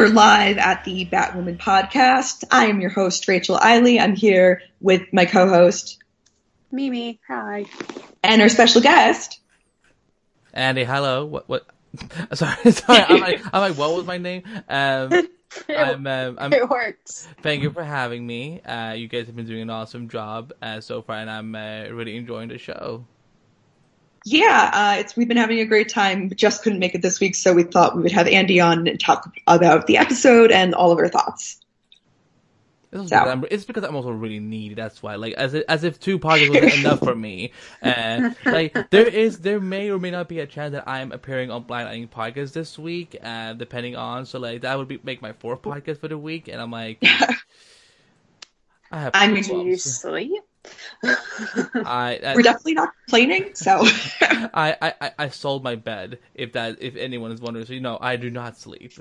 And we're live at the Batwoman podcast. I am your host, Rachel Eiley. I'm here with my co-host, Mimi. Hi. And our special guest, Andy. Hello. What? What? Sorry, sorry. I'm like, I'm like, what was my name? Um, I'm, um, I'm, it works. Thank you for having me. Uh, you guys have been doing an awesome job uh, so far, and I'm uh, really enjoying the show. Yeah, uh, it's we've been having a great time. But just couldn't make it this week, so we thought we would have Andy on and talk about the episode and all of our thoughts. It's because, it's because I'm also really needy. That's why, like, as if, as if two podcasts wasn't enough for me. Uh, like, there is, there may or may not be a chance that I'm appearing on Blind Eating Podcast this week, uh, depending on. So, like, that would be make my fourth podcast for the week, and I'm like, I have. I mean, do you sleep? I, We're definitely not complaining. So I, I I sold my bed. If that if anyone is wondering, so you know I do not sleep.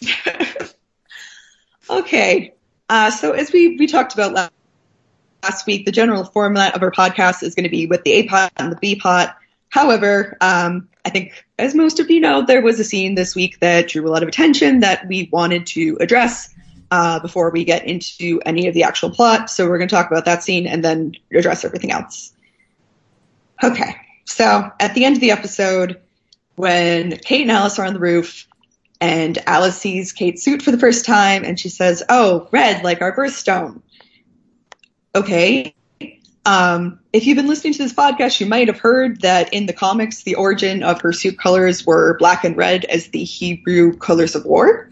okay, uh, so as we we talked about last, last week, the general format of our podcast is going to be with the A pot and the B pot. However, um, I think as most of you know, there was a scene this week that drew a lot of attention that we wanted to address uh, before we get into any of the actual plot. So we're going to talk about that scene and then address everything else. Okay, so at the end of the episode, when Kate and Alice are on the roof, and Alice sees Kate's suit for the first time, and she says, "Oh, red, like our birthstone." Okay. Um, if you've been listening to this podcast, you might have heard that in the comics, the origin of her suit colors were black and red as the Hebrew colors of war.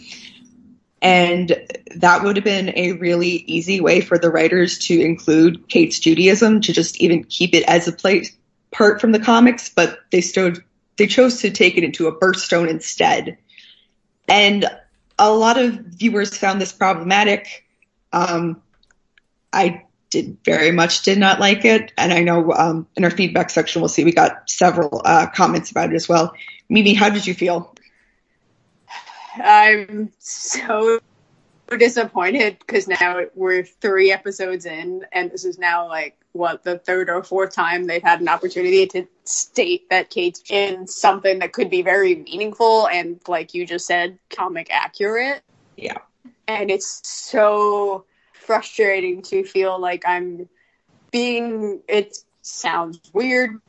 And that would have been a really easy way for the writers to include Kate's Judaism to just even keep it as a place part from the comics, but they still they chose to take it into a birthstone instead. And a lot of viewers found this problematic. Um, I did very much did not like it, and I know um, in our feedback section we'll see we got several uh, comments about it as well. Mimi, how did you feel? I'm so disappointed because now we're three episodes in, and this is now like what the third or fourth time they've had an opportunity to state that Kate's in something that could be very meaningful and, like you just said, comic accurate. Yeah, and it's so frustrating to feel like I'm being. It sounds weird,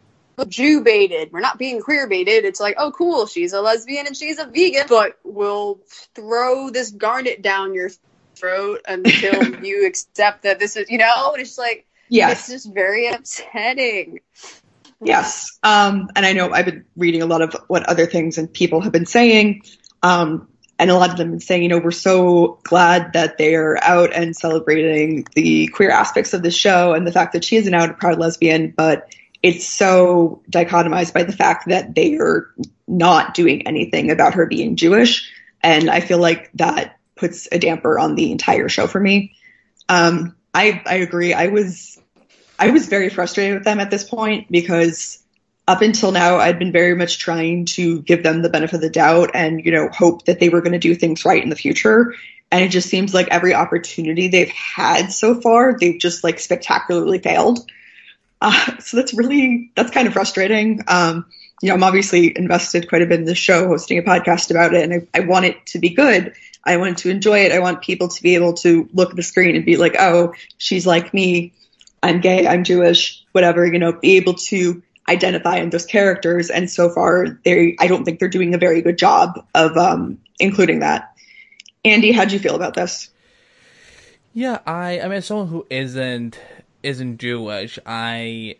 Jew baited. We're not being queer baited. It's like, oh, cool, she's a lesbian and she's a vegan, but we'll throw this garnet down your throat until you accept that this is, you know, and it's like, yes, it's just very upsetting. Yes. Um, and I know I've been reading a lot of what other things and people have been saying. Um, and a lot of them have been saying, you know, we're so glad that they're out and celebrating the queer aspects of the show and the fact that she is an out proud lesbian, but it's so dichotomized by the fact that they are not doing anything about her being Jewish. And I feel like that puts a damper on the entire show for me. Um, I, I agree. I was, I was very frustrated with them at this point because up until now, I'd been very much trying to give them the benefit of the doubt and, you know, hope that they were going to do things right in the future. And it just seems like every opportunity they've had so far, they've just like spectacularly failed. Uh, so that's really that's kind of frustrating. Um, you know, I'm obviously invested quite a bit in the show, hosting a podcast about it, and I, I want it to be good. I want to enjoy it. I want people to be able to look at the screen and be like, "Oh, she's like me. I'm gay. I'm Jewish. Whatever." You know, be able to identify in those characters. And so far, they I don't think they're doing a very good job of um, including that. Andy, how do you feel about this? Yeah, I I mean, someone who isn't isn't Jewish, I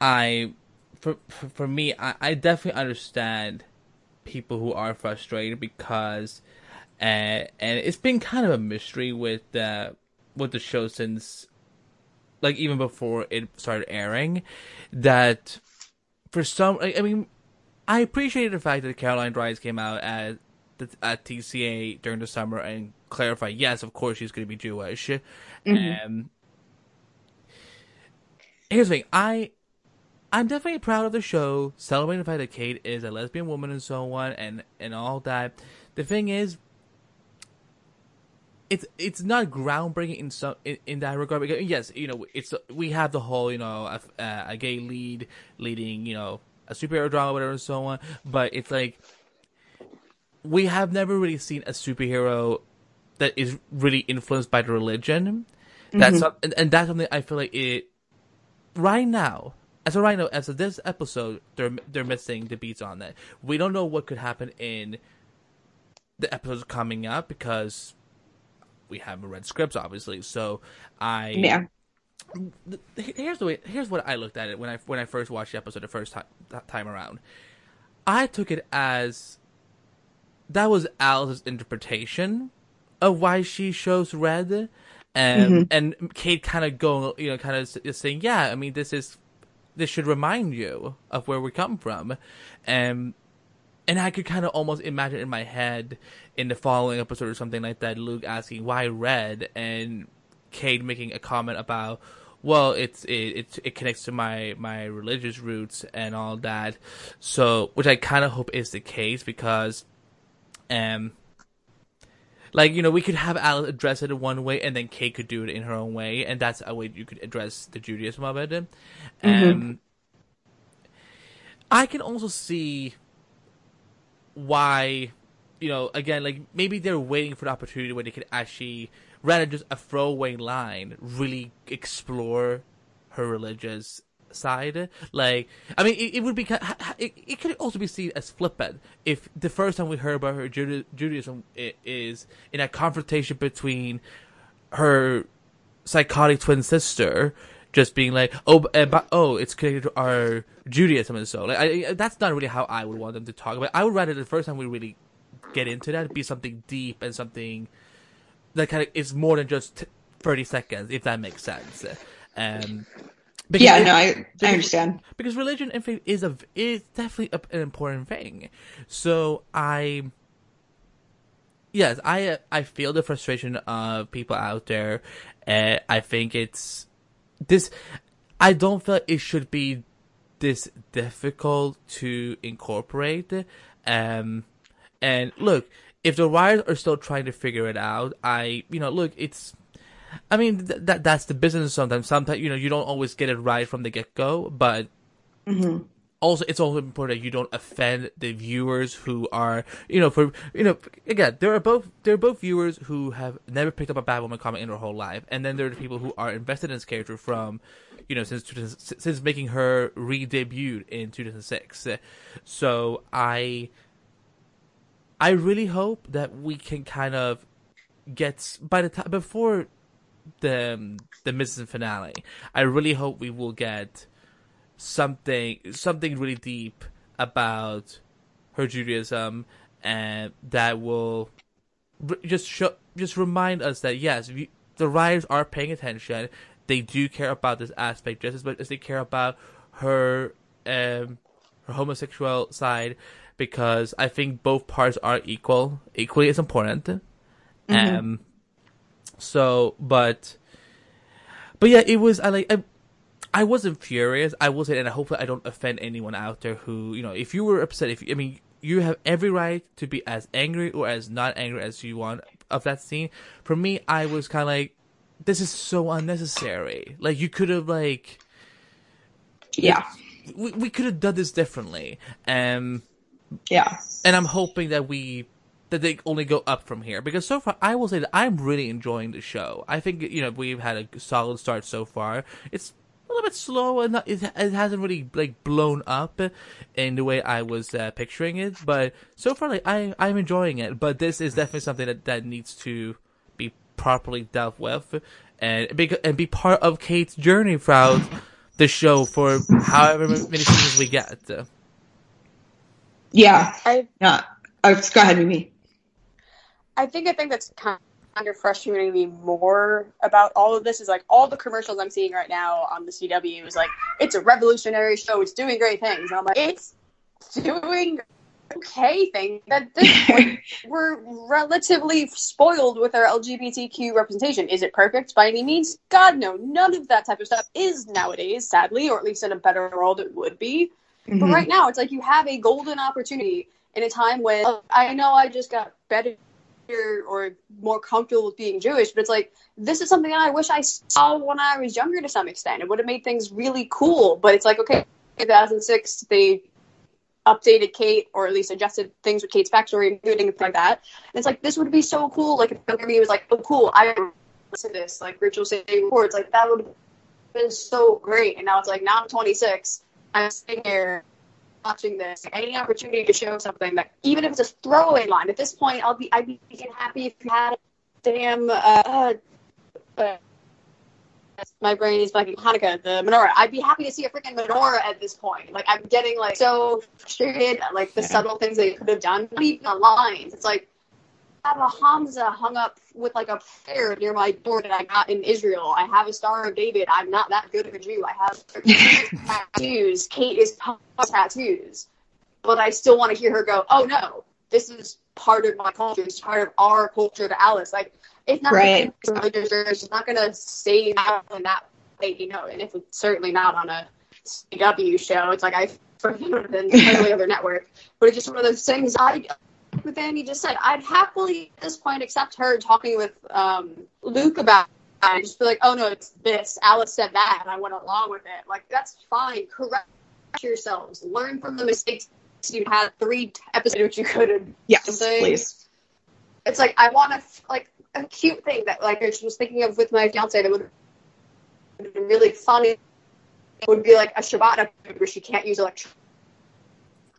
I for for, me, I, I definitely understand people who are frustrated because uh, and it's been kind of a mystery with uh, with the show since like even before it started airing that for some I mean I appreciated the fact that Caroline Dries came out at at TCA during the summer and clarified yes of course she's going to be Jewish mm-hmm. um, here's the thing. I I'm definitely proud of the show, celebrating the fact that Kate is a lesbian woman and so on, and and all that. The thing is, it's it's not groundbreaking in some in, in that regard. Because yes, you know, it's we have the whole you know a, a gay lead leading you know a superhero drama, whatever, and so on. But it's like we have never really seen a superhero that is really influenced by the religion. That's mm-hmm. some- and, and that's something I feel like it right now. As of right now, as of this episode, they're they're missing the beats on that. We don't know what could happen in the episodes coming up because we haven't read scripts, obviously. So I Yeah. here's the way here's what I looked at it when I when I first watched the episode the first time time around. I took it as that was Alice's interpretation of why she shows red, um, and Kate kind of going, you know, kind of saying, "Yeah, I mean, this is this should remind you of where we come from," um, and I could kind of almost imagine in my head in the following episode or something like that, Luke asking why red, and Kate making a comment about, well, it's it it, it connects to my my religious roots and all that. So, which I kind of hope is the case because, um, like you know, we could have Alice address it in one way, and then Kate could do it in her own way, and that's a way you could address the Judaism of it. Um, I can also see why you know, again, like maybe they're waiting for the opportunity where they could actually, rather just a throwaway line, really explore her religious side. Like, I mean, it, it would be, it, it could also be seen as flippant if the first time we heard about her Juda- Judaism is in a confrontation between her psychotic twin sister just being like, oh, uh, but, oh, it's connected to our Judaism and so. Like, I, that's not really how I would want them to talk about. it. I would rather the first time we really get into that be something deep and something that kind of is more than just t- 30 seconds, if that makes sense. Um, because Yeah, it- no, I, I understand. because religion and faith is a is definitely a, an important thing. So I, yes, I I feel the frustration of people out there. Uh, I think it's this. I don't feel it should be this difficult to incorporate. Um, and look, if the writers are still trying to figure it out, I you know look, it's I mean th- that that's the business. Sometimes, sometimes you know you don't always get it right from the get go, but mm-hmm. also it's also important that you don't offend the viewers who are you know for you know again there are both there are both viewers who have never picked up a Batwoman comic in their whole life, and then there are the people who are invested in this character from you know since 2000 since making her re-debuted in 2006. So I I really hope that we can kind of get by the time before the um, the Mrs. finale. I really hope we will get something something really deep about her Judaism, and that will just show just remind us that yes, the writers are paying attention. They do care about this aspect just as much as they care about her um, her homosexual side, because I think both parts are equal, equally as important. Um, so, but, but yeah, it was. I like. I, I wasn't furious. I wasn't, and I hope that I don't offend anyone out there who, you know, if you were upset, if I mean, you have every right to be as angry or as not angry as you want of that scene. For me, I was kind of like, this is so unnecessary. Like you could have like, Yeah. we we could have done this differently. Um, Yeah. and I'm hoping that we that they only go up from here because so far I will say that I'm really enjoying the show. I think you know we've had a solid start so far. It's a little bit slow and not, it, it hasn't really like blown up in the way I was uh, picturing it, but so far like I I'm enjoying it. But this is definitely something that that needs to be properly dealt with and be and be part of Kate's journey throughout the show for however many seasons we get. Yeah. I Yeah. Oh, go ahead, Mimi. I think I think that's kind of frustrating me more about all of this is like all the commercials I'm seeing right now on the CW is like it's a revolutionary show, it's doing great things. And I'm like, it's doing okay things. At this point, we're relatively spoiled with our LGBTQ representation. Is it perfect by any means? God no, none of that type of stuff is nowadays, sadly, or at least in a better world it would be. But Mhm. right now, it's like you have a golden opportunity in a time when oh, I know I just got better or more comfortable with being Jewish, but it's like this is something I wish I saw when I was younger to some extent. It would have made things really cool. But it's like okay, 2006 they updated Kate or at least adjusted things with Kate's backstory and things like that. And it's like this would be so cool. Like if me was like, oh cool, I listen to this, like Rachel saying reports, like that would have been so great. And now it's like now I'm 26, I'm sitting here watching this. Any opportunity to show something that even if it's a throwaway line, at this point I'll be I'd be happy if you had a damn uh, uh my brain is fucking Hanukkah, the menorah. I'd be happy to see a freaking menorah at this point. Like I'm getting like so frustrated, like the yeah. subtle things they could have done, not even the lines. It's like have a Hamsa hung up with like a prayer near my door that I got in Israel. I have a Star of David. I'm not that good of a Jew. I have tattoos. Kate is tattoos, but I still want to hear her go. Oh no, this is part of my culture. It's part of our culture to Alice. Like it's not right. She's not going to say that in that way, you know. And if it's certainly not on a CW show, it's like I than every other network. But it's just one of those things. I with Andy just said, I'd happily at this point accept her talking with um, Luke about it and just be like, oh no, it's this. Alice said that, and I went along with it. Like that's fine. Correct yourselves. Learn from the mistakes you had. Three episodes which you could have. Yes, please. It's like I want to like a cute thing that like I was thinking of with my fiance that would have been really funny would be like a Shabbat episode where she can't use electronic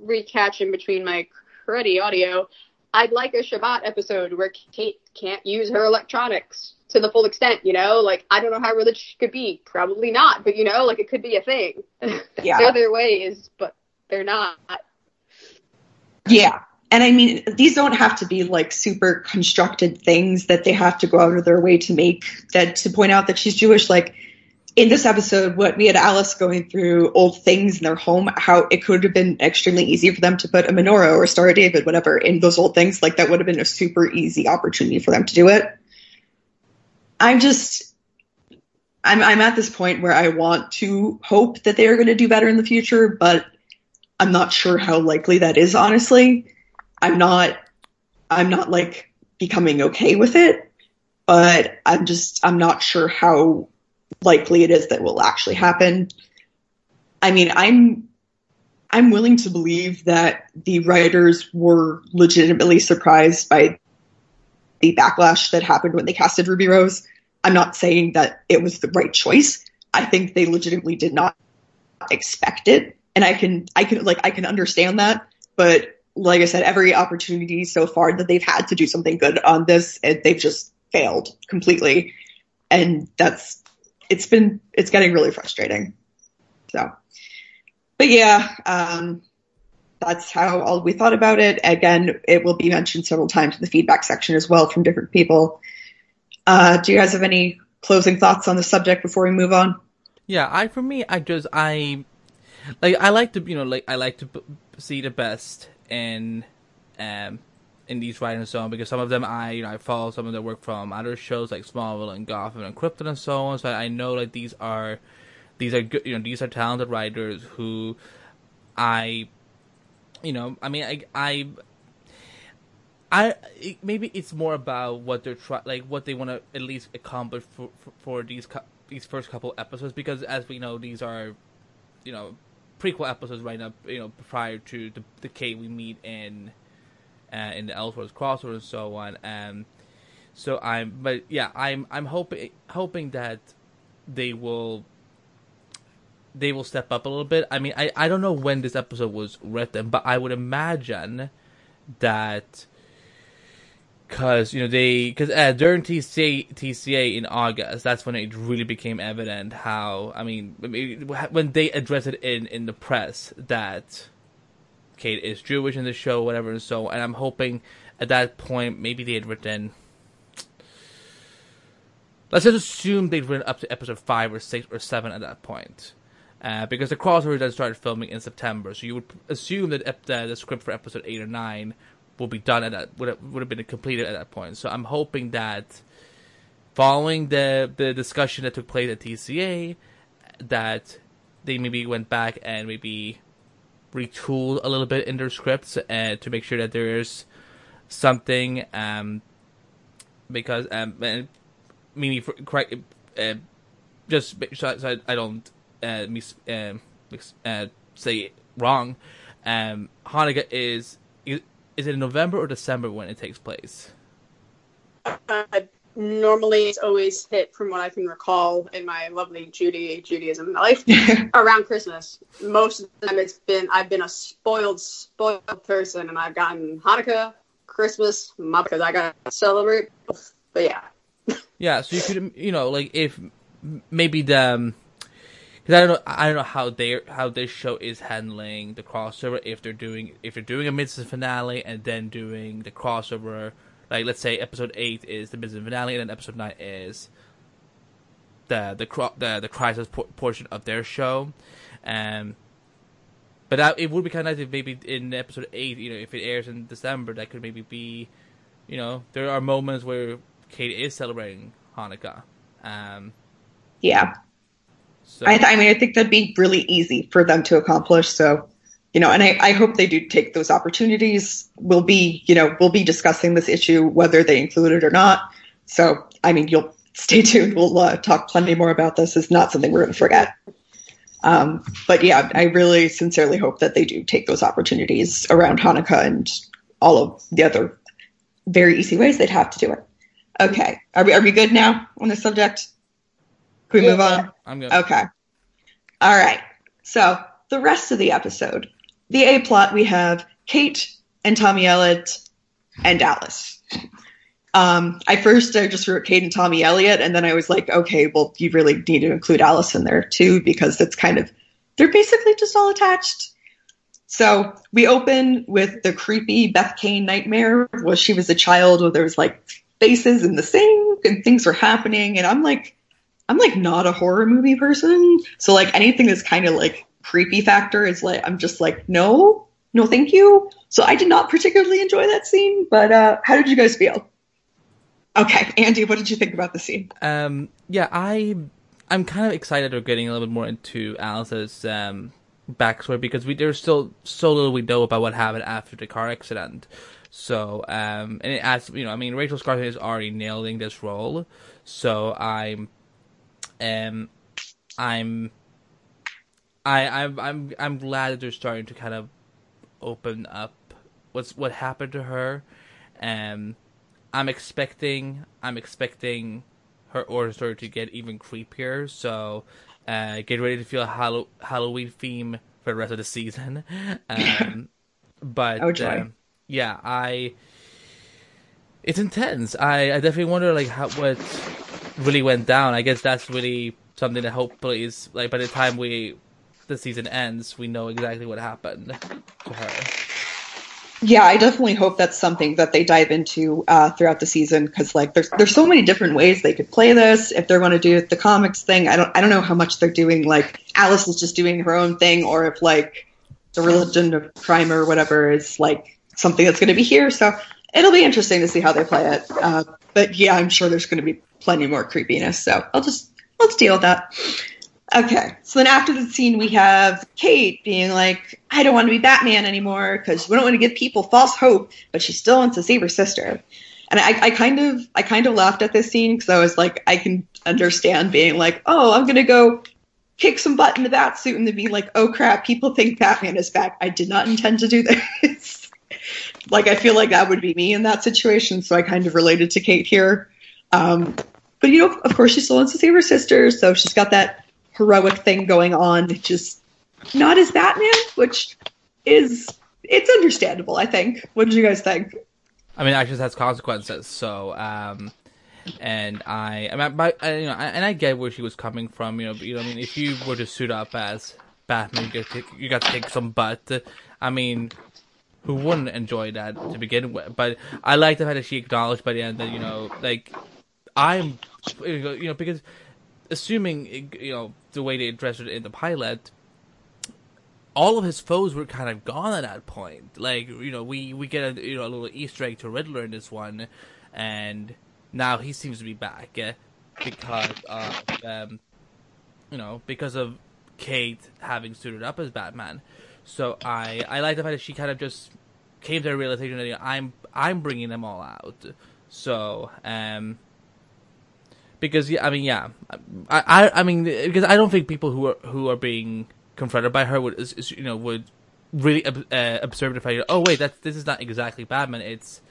recatch in between my cruddy audio. I'd like a Shabbat episode where Kate can't use her electronics to the full extent, you know? Like, I don't know how religious she could be. Probably not, but you know, like it could be a thing. Yeah. there are their ways, but they're not. Yeah and I mean, these don't have to be like super constructed things that they have to go out of their way to make that to point out that she's Jewish. Like in this episode, what we had Alice going through old things in their home, how it could have been extremely easy for them to put a menorah or a Star of David, whatever, in those old things. Like that would have been a super easy opportunity for them to do it. I'm just, I'm, I'm at this point where I want to hope that they are going to do better in the future, but I'm not sure how likely that is, honestly I'm not I'm not like becoming okay with it, but I'm just I'm not sure how likely it is that will actually happen. I mean, I'm I'm willing to believe that the writers were legitimately surprised by the backlash that happened when they casted Ruby Rose. I'm not saying that it was the right choice. I think they legitimately did not expect it. And I can I can like I can understand that, but like I said, every opportunity so far that they've had to do something good on this, they've just failed completely. And that's, it's been, it's getting really frustrating. So, but yeah, um, that's how all we thought about it. Again, it will be mentioned several times in the feedback section as well from different people. Uh, do you guys have any closing thoughts on the subject before we move on? Yeah, I for me, I just I like I like to you know like I like to see the best in um in these writing and so on because some of them I you know I follow some of their work from other shows like Smallville and Gotham and Krypton and so on. So I know like these are these are good you know these are talented writers who I you know I mean I I I it, maybe it's more about what they're trying like what they want to at least accomplish for for, for these cu- these first couple episodes because as we know these are you know prequel episodes right now, you know, prior to the the Kate we meet in uh, in the Elseworlds crossover and so on. Um, so I'm, but yeah, I'm I'm hoping hoping that they will they will step up a little bit. I mean, I I don't know when this episode was written, but I would imagine that because you know they because uh, during TCA TCA in August, that's when it really became evident how I mean when they addressed it in in the press that Kate is Jewish in the show, whatever, and so. And I'm hoping at that point maybe they had written. Let's just assume they'd written up to episode five or six or seven at that point. Uh, because the crossover then started filming in September, so you would assume that ep- the, the script for episode eight or nine will be done at that would have, would have been completed at that point. So I'm hoping that following the the discussion that took place at TCA, that they maybe went back and maybe retooled a little bit in their scripts uh, to make sure that there is something um because um maybe for, correct uh, just so, so I don't uh, mis, uh, mis, uh say wrong um, Hanukkah is is it in November or December when it takes place? Uh, normally, it's always hit from what I can recall in my lovely Judy Judaism life around Christmas. Most of the time, it's been I've been a spoiled, spoiled person, and I've gotten Hanukkah, Christmas, because I got to celebrate. But yeah. Yeah, so you could, you know, like if maybe the um, because I don't know I don't know how they how this show is handling the crossover if they're doing if they're doing a mid season finale and then doing the crossover like let's say episode eight is the mid finale and then episode nine is the the the the crisis portion of their show, um. But that, it would be kind of nice if maybe in episode eight, you know, if it airs in December, that could maybe be, you know, there are moments where Kate is celebrating Hanukkah. Um, yeah. So. I, th- I mean, I think that'd be really easy for them to accomplish. So, you know, and I, I hope they do take those opportunities. We'll be, you know, we'll be discussing this issue whether they include it or not. So, I mean, you'll stay tuned. We'll uh, talk plenty more about this. It's not something we're going to forget. Um, but yeah, I really sincerely hope that they do take those opportunities around Hanukkah and all of the other very easy ways they'd have to do it. Okay, are we are we good now on this subject? Can we move on? I'm good. Okay. All right. So the rest of the episode, the A plot, we have Kate and Tommy Elliot and Alice. Um, I first I just wrote Kate and Tommy Elliot, and then I was like, okay, well, you really need to include Alice in there too because it's kind of they're basically just all attached. So we open with the creepy Beth Kane nightmare. Was she was a child where there was like faces in the sink and things were happening, and I'm like, I'm like not a horror movie person. So like anything that's kind of like creepy factor is like I'm just like no, no, thank you. So I did not particularly enjoy that scene. But uh, how did you guys feel? Okay, Andy, what did you think about the scene? Um, yeah, I I'm kind of excited we're getting a little bit more into Alice's um, backstory because we there's still so little we know about what happened after the car accident. So um, and it adds, you know, I mean, Rachel Skarsten is already nailing this role, so I'm um, I'm, I, I'm, I'm, I'm glad that they're starting to kind of open up what's what happened to her. and I'm expecting, I'm expecting her origin story to get even creepier. So, uh, get ready to feel a Hall- Halloween theme for the rest of the season. Um, but oh, um, yeah, I. It's intense. I, I definitely wonder like how what really went down. I guess that's really something that hopefully is like by the time we the season ends, we know exactly what happened to her. Yeah, I definitely hope that's something that they dive into uh, throughout the season because like there's there's so many different ways they could play this. If they're going to do the comics thing, I don't I don't know how much they're doing. Like Alice is just doing her own thing, or if like the religion of crime or whatever is like something that's going to be here. So it'll be interesting to see how they play it. Uh, but yeah, I'm sure there's going to be plenty more creepiness. So I'll just let's deal with that. Okay, so then after the scene, we have Kate being like, "I don't want to be Batman anymore because we don't want to give people false hope," but she still wants to save her sister. And I, I kind of, I kind of laughed at this scene because I was like, I can understand being like, "Oh, I'm gonna go kick some butt in the bat suit," and then be like, "Oh crap, people think Batman is back." I did not intend to do this. like, I feel like that would be me in that situation, so I kind of related to Kate here. Um, but you know, of course, she still wants to save her sister, so she's got that heroic thing going on, just not as Batman, which is it's understandable. I think. What did you guys think? I mean, actions has consequences. So, um, and I, I, mean, my, I, you know, and I get where she was coming from. You know, but you know, I mean, if you were to suit up as Batman, you got to, you got to kick some butt. I mean, who wouldn't enjoy that to begin with? But I like the fact that she acknowledged by the end that you know, like I'm, you know, because assuming you know the way they addressed it in the pilot, all of his foes were kind of gone at that point. Like you know, we we get a you know a little Easter egg to Riddler in this one, and now he seems to be back uh, because of um, you know because of Kate having suited up as Batman. So I I like the fact that she kind of just came to a realization that you know, I'm I'm bringing them all out. So um because yeah, I mean, yeah, I, I, I mean, because I don't think people who are who are being confronted by her would, is, is, you know, would really uh, observe the fact. Oh wait, that's this is not exactly Batman. It's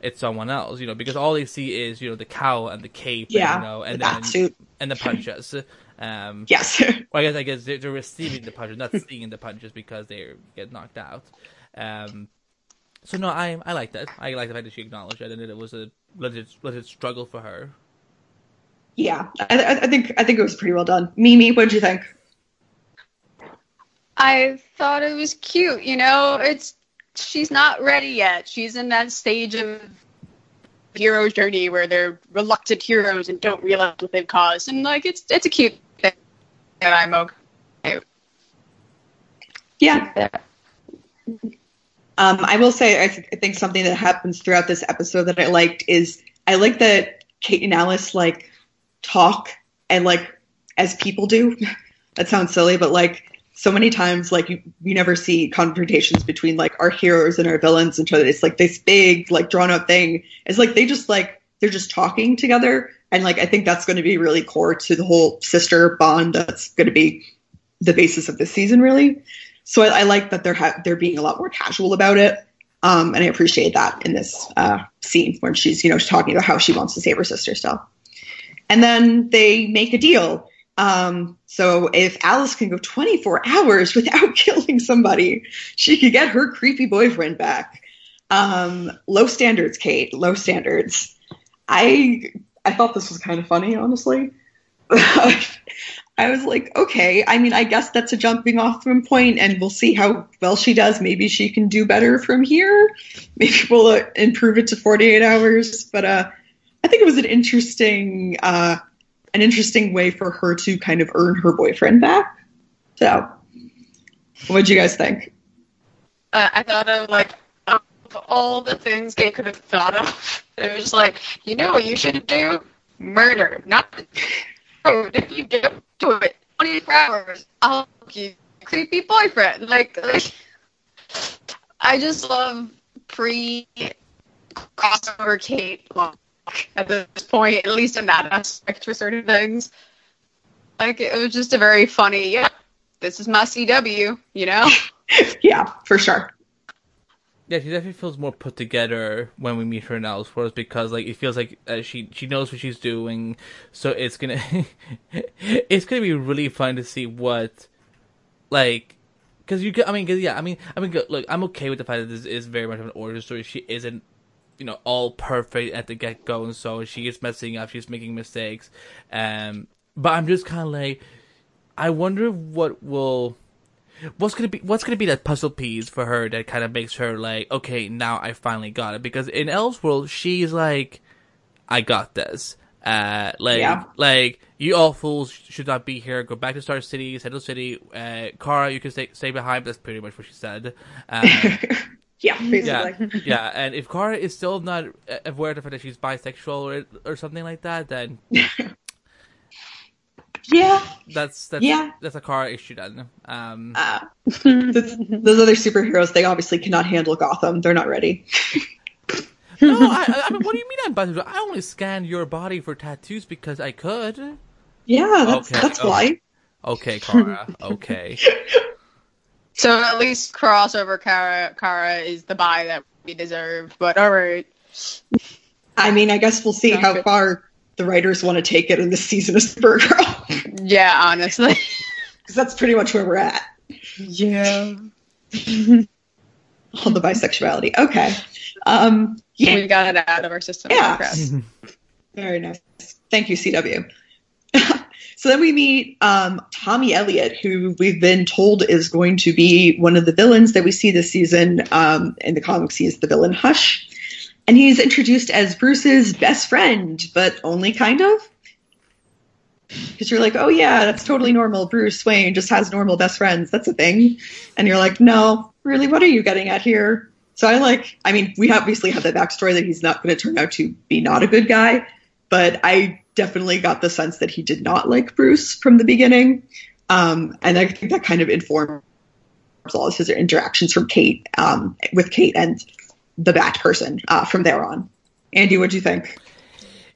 it's someone else, you know, because all they see is you know the cowl and the cape, Yeah, and, you know, and the then batsuit. and the punches. Um, Yes. well, I guess I guess they're, they're receiving the punches, not seeing the punches because they get knocked out. Um, so no, I I like that. I like the fact that she acknowledged it and that it was a legit legit struggle for her. Yeah. I, I- think I think it was pretty well done. Mimi, what did you think? I thought it was cute. You know, it's she's not ready yet. She's in that stage of hero's journey where they're reluctant heroes and don't realize what they've caused, and like it's it's a cute thing. And I'm okay. Yeah. Um, I will say, I, th- I think something that happens throughout this episode that I liked is I like that Kate and Alice like talk and like as people do. that sounds silly, but like so many times, like you, you never see confrontations between like our heroes and our villains and it's like this big, like drawn out thing. It's like they just like they're just talking together, and like I think that's going to be really core to the whole sister bond. That's going to be the basis of this season, really. So I, I like that they're ha- they're being a lot more casual about it, um, and I appreciate that in this uh, scene when she's you know talking about how she wants to save her sister still. And then they make a deal. Um, so if Alice can go 24 hours without killing somebody, she could get her creepy boyfriend back. Um, low standards, Kate. Low standards. I I thought this was kind of funny, honestly. I was like, okay. I mean, I guess that's a jumping off point, and we'll see how well she does. Maybe she can do better from here. Maybe we'll uh, improve it to 48 hours. But uh, I think it was an interesting, uh, an interesting way for her to kind of earn her boyfriend back. So, what'd you guys think? uh, I thought of like of all the things Kate could have thought of. It was like, you know what you should do? Murder, not. If you do it 24 hours, I'll you a creepy boyfriend. Like, like I just love pre crossover Kate look at this point, at least in that aspect for certain things. Like it was just a very funny, yeah. This is my CW, you know. yeah, for sure. Yeah, she definitely feels more put together when we meet her in Elseworlds because like it feels like uh, she she knows what she's doing, so it's gonna it's gonna be really fun to see what like because you could I mean cause, yeah I mean I mean look I'm okay with the fact that this is very much of an origin story. She isn't you know all perfect at the get go, and so she is messing up, she's making mistakes, um. But I'm just kind of like, I wonder what will what's gonna be what's gonna be that puzzle piece for her that kind of makes her like okay now I finally got it because in Elseworld she's like I got this uh like Yeah. like you all fools should not be here go back to Star City Central City uh Kara you can stay stay behind that's pretty much what she said um, yeah, basically. yeah yeah and if Kara is still not uh, aware of the fact that she's bisexual or or something like that then Yeah. that's that's Yeah. that's a Kara issue then um Uh, those, those other superheroes, they obviously cannot handle Gotham. They're not ready. No, I, I mean, what do you mean I'm bisexual? I only scanned your body for tattoos because I could. Yeah, that's Okay, that's okay. why. Okay, Kara. Okay. So at least crossover Kara Kara is the bi that we deserve. But all right. I mean, I guess we'll see Sounds how good. far the writers want to take it in this season of Supergirl, Yeah, honestly. because that's pretty much where we're at Yeah. All the bisexuality. Okay. Um, yeah, We got it out of our system. Yeah. Very nice. Thank you, CW. So then we meet um, Tommy Elliot, who we've been told is going to be one of the villains that we see this season. Um, in the comics, he is the villain Hush. And he's introduced as Bruce's best friend, but only kind of. Because you're like, oh yeah, that's totally normal. Bruce Wayne just has normal best friends. That's a thing. And you're like, no, really, what are you getting at here? So I like, I mean, we obviously have the backstory that he's not going to turn out to be not a good guy, but I definitely got the sense that he did not like Bruce from the beginning. Um, and I think that kind of informs all of his interactions from Kate, um, with Kate and the Bat person uh, from there on. Andy, what do you think?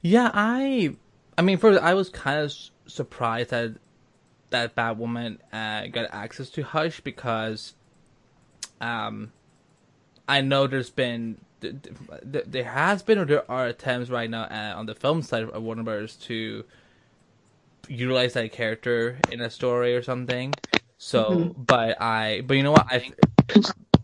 Yeah, I. I mean, first, I was kind of surprised that that Batwoman uh, got access to Hush because um, I know there's been th- th- there has been or there are attempts right now uh, on the film side of Warner Bros. to utilize that character in a story or something. So, Mhm. but I, but you know what? I,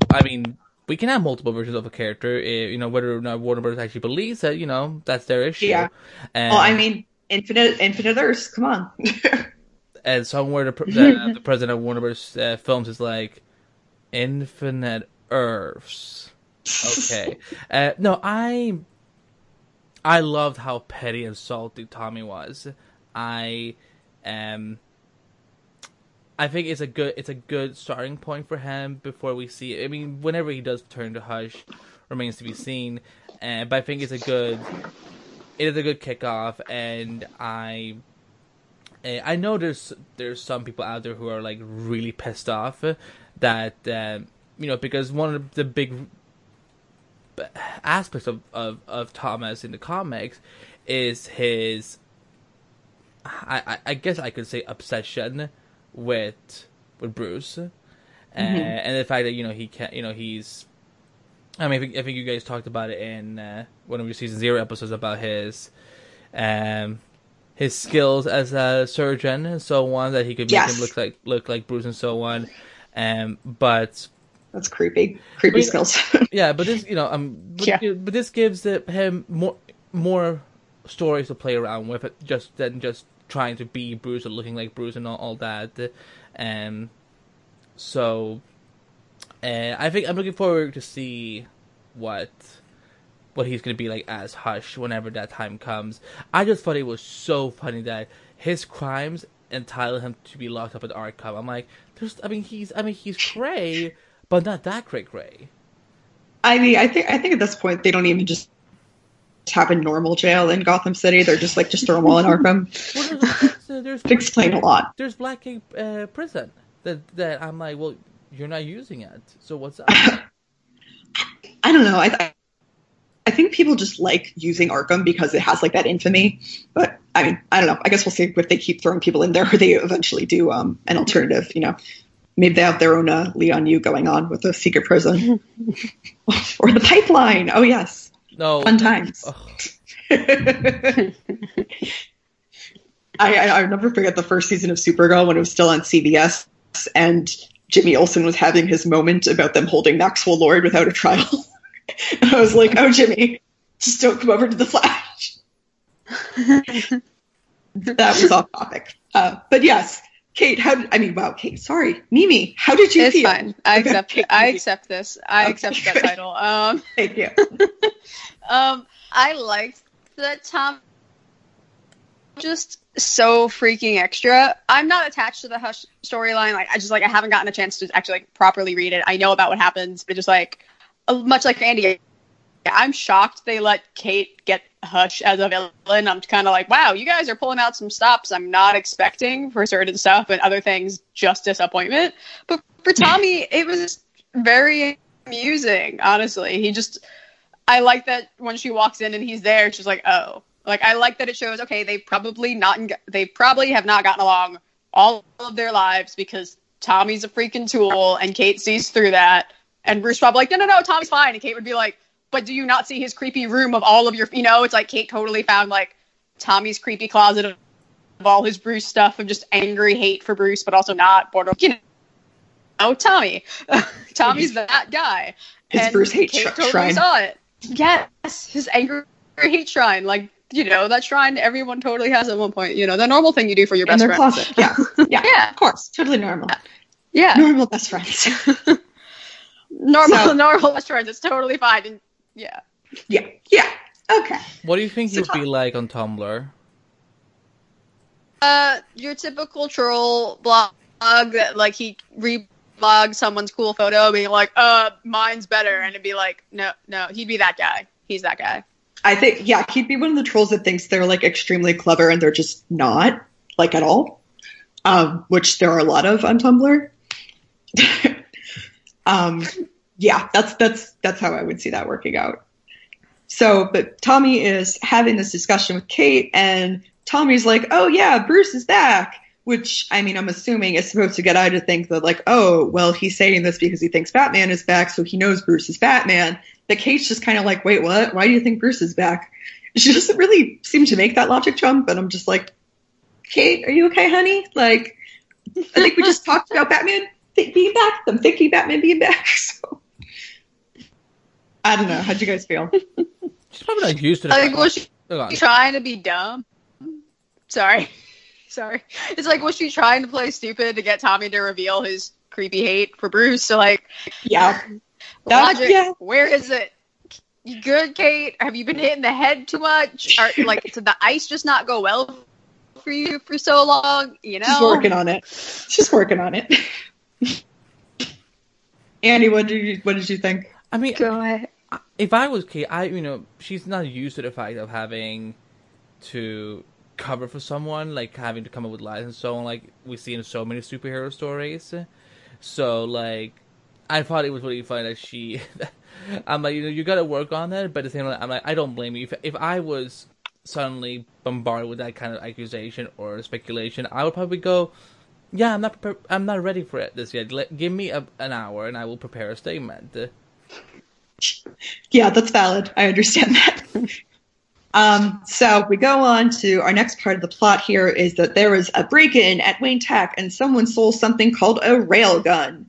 I mean, we can have multiple versions of a character. eh, You know, whether or not Warner Bros. actually believes that, you know, that's their issue. Yeah. And, Well, I mean, Infinite Infinite Earths. Come on. and somewhere the, the, the president of Warner Bros. Uh, Films is like, Infinite Earths. Okay. uh, no, I, I loved how petty and salty Tommy was. I, um, I think it's a good it's a good starting point for him before we see. I mean, whenever he does turn to Hush, remains to be seen. Uh, but I think it's a good it is a good kickoff, and I uh, I know there's there's some people out there who are like really pissed off that um, you know because one of the big aspects of, of, of Thomas in the comics is his I, I, I guess I could say obsession with with Bruce, uh, and the fact that you know he can you know he's. I mean, I think, I think you guys talked about it in uh, one of your season zero episodes about his, um, his skills as a surgeon and so on that he could make Yes. him look like look like Bruce and so on, um, but That's creepy. Creepy skills. yeah, but this, you know, um, but, Yeah. but this gives the, him more more stories to play around with, it just than just trying to be Bruce or looking like Bruce and all, all that. Um, so, uh, I think I'm looking forward to see what what he's gonna be like as Hush whenever that time comes. I just thought it was so funny that his crimes entitle him to be locked up at Arkham. I'm like, there's, I mean, he's, I mean, he's cray, but not that cray cray. I mean, I think I think at this point they don't even just have a normal jail in Gotham City. They're just like just throw them all in Arkham. Well, there's, there's, uh, there's, explain a lot. there's Blackgate uh, prison that that I'm like, well, you're not using it, so what's up? I don't know. I th- I think people just like using Arkham because it has like that infamy. But I mean, I don't know. I guess we'll see if they keep throwing people in there or they eventually do um, an alternative. You know, maybe they have their own uh, Lian Yu going on with a secret prison or the pipeline. Oh yes, No, fun times. Ugh. I, I I'll never forget the first season of Supergirl when it was still on CBS and Jimmy Olsen was having his moment about them holding Maxwell Lord without a trial. and I was like, "Oh, Jimmy, just don't come over to the Flash." that was off topic. Uh, but yes, Kate. How? Did, I mean, wow, Kate. Sorry, Mimi. How did you It's feel? fine. I accept. Kate I accept this. I Okay, accept that good. title. Um, Thank you. um, I liked that Tom. Just so freaking extra. I'm not attached to the Hush storyline. Like I just like I haven't gotten a chance to actually like properly read it. I know about what happens, but just like uh, much like Andy, I'm shocked they let Kate get Hush as a villain. I'm kind of like, wow, you guys are pulling out some stops I'm not expecting for certain stuff, and other things just disappointment. But for hmm. Tommy, it was very amusing. Honestly, he just I like that when she walks in and he's there, she's like, oh. Like I like that it shows okay, they probably not they probably have not gotten along all of their lives because Tommy's a freaking tool and Kate sees through that. And Bruce probably like, no, no, no, Tommy's fine. And Kate would be like, but do you not see his creepy room of all of your, you know, it's like Kate totally found like Tommy's creepy closet of, of all his Bruce stuff of just angry hate for Bruce, but also not border, you know, oh Tommy. Tommy's that guy. His And Bruce hate Kate sh- totally shrine. saw it. Yes, his anger hate shrine. Like, you know, that shrine everyone totally has at one point. You know, the normal thing you do for your In best their friend. closet. Yeah. Yeah. Yeah. Of course. Totally normal. Yeah. Normal best friends. Normal, So- normal best friends. It's totally fine. And yeah. yeah. Yeah. Okay. What do you think he So would be like on Tumblr? Uh, your typical troll blog that like he reblogs someone's cool photo, being like, "Uh, mine's better," and it'd be like, "No, no." He'd be that guy. He's that guy. I think, yeah, he'd be one of the trolls that thinks they're like extremely clever and they're just not, like at all. Um, which there are a lot of on Tumblr. um, yeah, that's that's that's how I would see that working out. So, but Tommy is having this discussion with Kate, and Tommy's like, "Oh yeah, Bruce is back. which I mean, I'm assuming is supposed to get I to think that like, oh, well, he's saying this because he thinks Batman is back, so he knows Bruce is Batman. But Kate's just kind of like, wait, what? Why do you think Bruce is back? She doesn't really seem to make that logic jump, and I'm just like, Kate, are you okay, honey? Like, I think we just talked about Batman being back. I'm thinking Batman being back. So I don't know. How'd you guys feel? She's probably not used to that. Like, was she trying to be dumb? Sorry. Sorry. It's like, was she trying to play stupid to get Tommy to reveal his creepy hate for Bruce? So, like, yeah. Logic, yeah. where is it? You good, Kate? Have you been hitting the head too much? Or, like, did the ice just not go well for you for so long? You know? She's working on it. She's working on it. Andy, what did you what did you think? I mean, Go ahead. if I was Kate, I you know she's not used to the fact of having to cover for someone, like having to come up with lies and so on, like we see in so many superhero stories. So like, I thought it was really funny that she. I'm like, you know, you got to work on that, but at the same time, I'm like, I don't blame you. If if I was suddenly bombarded with that kind of accusation or speculation, I would probably go, yeah, I'm not prepared. I'm not ready for it this yet. Let, give me a, an hour, and I will prepare a statement. Yeah, that's valid. I understand that. um, so we go on to our next part of the plot. Here is that there was a break-in at Wayne Tech, and someone stole something called a railgun.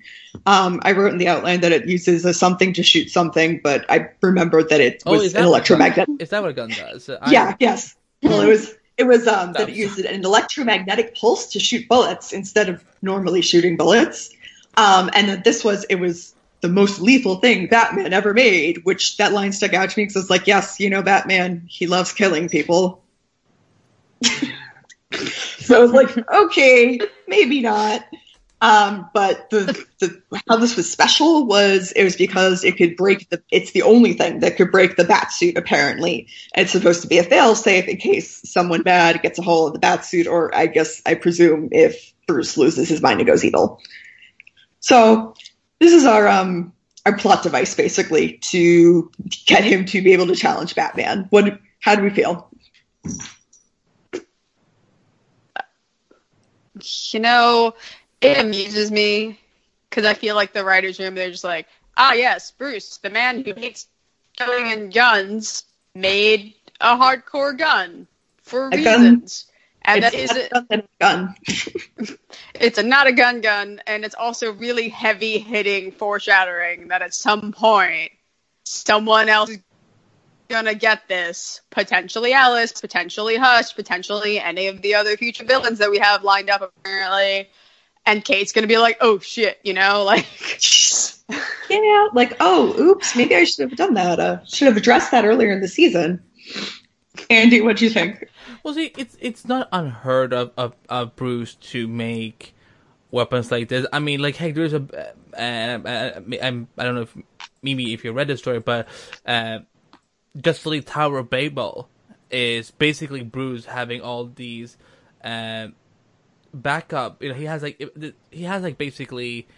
Um, I wrote in the outline that it uses a something to shoot something, but I remember that it Oh, was an that what a gun- electromagnetic. Is that what a gun does? I- Yeah, yes. Well, it was it was um, that That it used an electromagnetic pulse to shoot bullets instead of normally shooting bullets. Um, and that this was it was the most lethal thing Batman ever made, which that line stuck out to me because it's like, yes, you know, Batman, he loves killing people. so I was like, okay, maybe not. Um, but the, the how this was special was it was because it could break the it's the only thing that could break the bat suit apparently. And it's supposed to be a failsafe in case someone bad gets a hold of the bat suit, or I guess I presume if Bruce loses his mind and goes evil. So this is our um our plot device basically to get him to be able to challenge Batman. What how do we feel? You know, it amuses me because I feel like the writers' room, they're just like, ah, yes, Bruce, the man who hates killing and guns, made a hardcore gun for A reasons. And that it's is, not a gun. it's a, not a gun gun, and it's also really heavy hitting foreshadowing that at some point, someone else is gonna get this. Potentially Alice, potentially Hush, potentially any of the other future villains that we have lined up apparently. And Kate's gonna be like, oh shit, you know, like Yeah, like, oh, oops, maybe I should have done that. Uh, should have addressed that earlier in the season. Andy, what do you think? Well, see, it's it's not unheard of of, of Bruce to make weapons like this. I mean, like, hey, there's a, uh, uh, I'm, I don't know if maybe if you read the story, but uh, Justice Tower of Babel is basically Bruce having all these uh, backup. You know, he has like he has like basically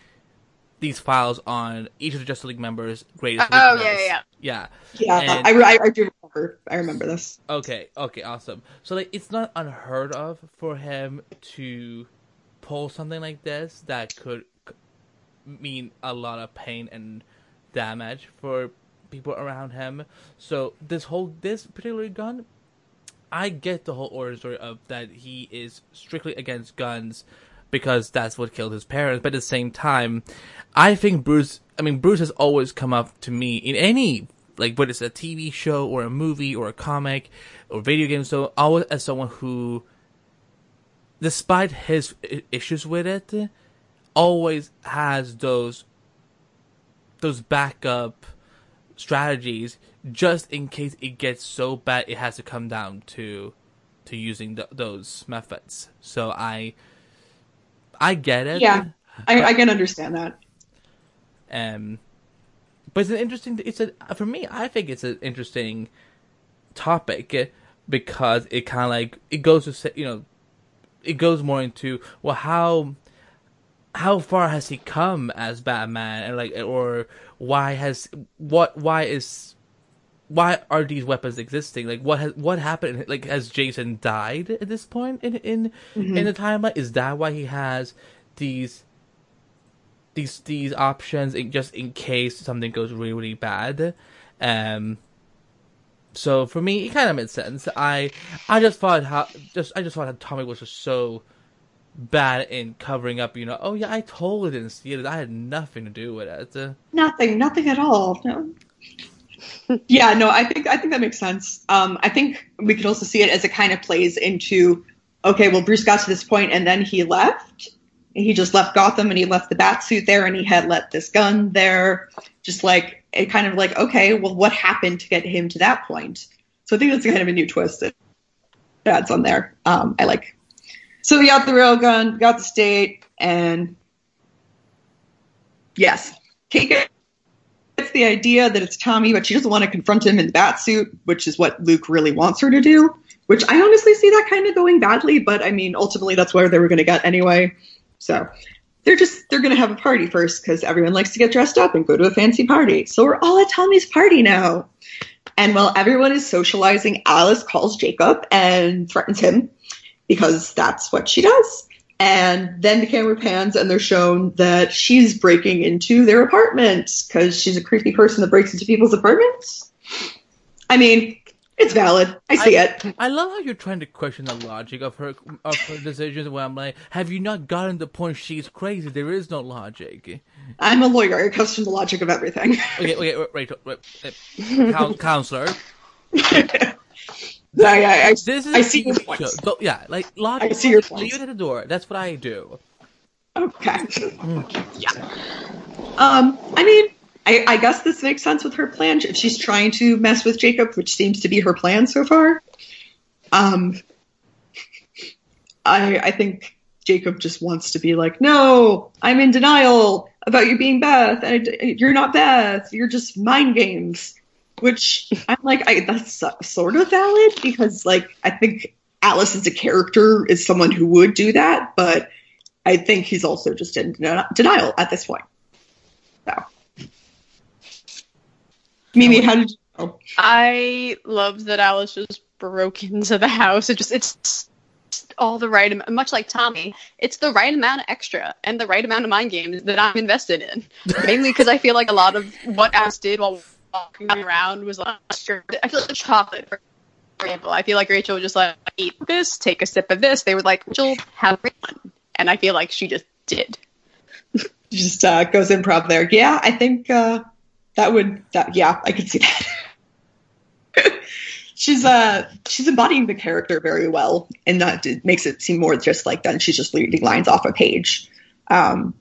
these files on each of the Justice League members' greatest. Oh, weakness. yeah, yeah, Yeah, And- I, I, I do remember. I remember this. Okay, okay, awesome. So like it's not unheard of for him to pull something like this that could mean a lot of pain and damage for people around him. So this whole this particular gun I get the whole origin story of that he is strictly against guns because that's what killed his parents. But at the same time, I think Bruce. I mean, Bruce has always come up to me in any like whether it's a TV show or a movie or a comic or video game. So always as someone who, despite his issues with it, always has those those backup strategies just in case it gets so bad it has to come down to to using th- those methods. So I I get it. Yeah. I, I can understand that. Um, but it's an interesting. It's a for me. I think it's an interesting topic because it kind of like it goes to say you know it goes more into well how how far has he come as Batman and like or why has what why is why are these weapons existing? Like, what has what happened? Like, has Jason died at this point in in Mhm. in the timeline? Is that why he has these these these options in, just in case something goes really really bad? Um. So for me, it kind of made sense. I I just thought how just I just thought Tommy was just so bad in covering up. You know, oh yeah, I totally didn't see it. I had nothing to do with it. Nothing, nothing at all. No. Yeah, no, I think I think that makes sense. Um, I think we could also see it as it kind of plays into, okay, well, Bruce got to this point and then he left. He just left Gotham and he left the bat suit there and he had left this gun there. Just like it kind of like, okay, well, what happened to get him to that point? So I think that's kind of a new twist that adds on there. Um, I like. So we got the railgun, got the state, and yes, Kate the idea that it's Tommy, but she doesn't want to confront him in the bat suit, which is what Luke really wants her to do. Which I honestly see that kind of going badly, but I mean, ultimately that's where they were going to get anyway. So they're just they're going to have a party first because everyone likes to get dressed up and go to a fancy party. So we're all at Tommy's party now. And while everyone is socializing, Alice calls Jacob and threatens him because that's what she does. And then the camera pans and they're shown that she's breaking into their apartment because she's a creepy person that breaks into people's apartments. I mean, it's valid. I see it. I love how you're trying to question the logic of her of her decisions. When I'm like, have you not gotten the point? She's crazy. There is no logic. I'm a lawyer. I question the logic of everything. Okay, okay, wait, wait, wait, wait. Counselor. yeah, yeah, I, This is I a see your TV point. show. So, yeah, like logic. I see your Leave it at the door. That's what I do. Okay. yeah. Um, I mean, I, I guess this makes sense with her plan. If she's trying to mess with Jacob, which seems to be her plan so far, um, I I think Jacob just wants to be like, no, I'm in denial about you being Beth, and I, you're not Beth. You're just mind games. Which I'm like, I, that's sort of valid because, like, I think Alice as a character is someone who would do that, but I think he's also just in denial at this point. So, Mimi, how did you? Oh, I love that Alice just broke into the house. It just it's all the right. Much like Tommy, it's the right amount of extra and the right amount of mind games that I'm invested in. Mainly because I feel like a lot of what Alice did while walking around was like I feel like the chocolate. For example, I feel like Rachel would just like eat this, take a sip of this. They were like, Rachel, have one, and I feel like she just did. just uh, goes improv there. Yeah, I think uh, that would. That yeah, I could see that. she's uh she's embodying the character very well, and that makes it seem more just like then she's just reading lines off a page. Um,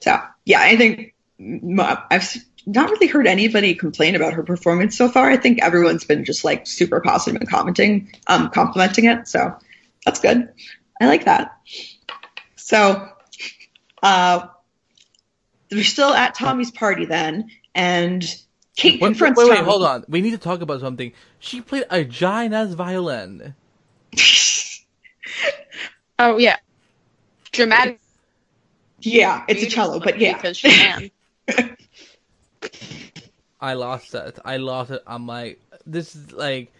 so yeah, I think I've not really heard anybody complain about her performance so far. I think everyone's been just like super positive and commenting, um, complimenting it. So that's good. I like that. So, uh, we're still at Tommy's party then, and Kate Wait, wait, confronts wait, wait, Tommy. hold on. We need to talk about something. She played a giant ass violin. Oh yeah, dramatic. yeah, it's a cello, but yeah. because she can. I lost it. I lost it. I'm like, this is like,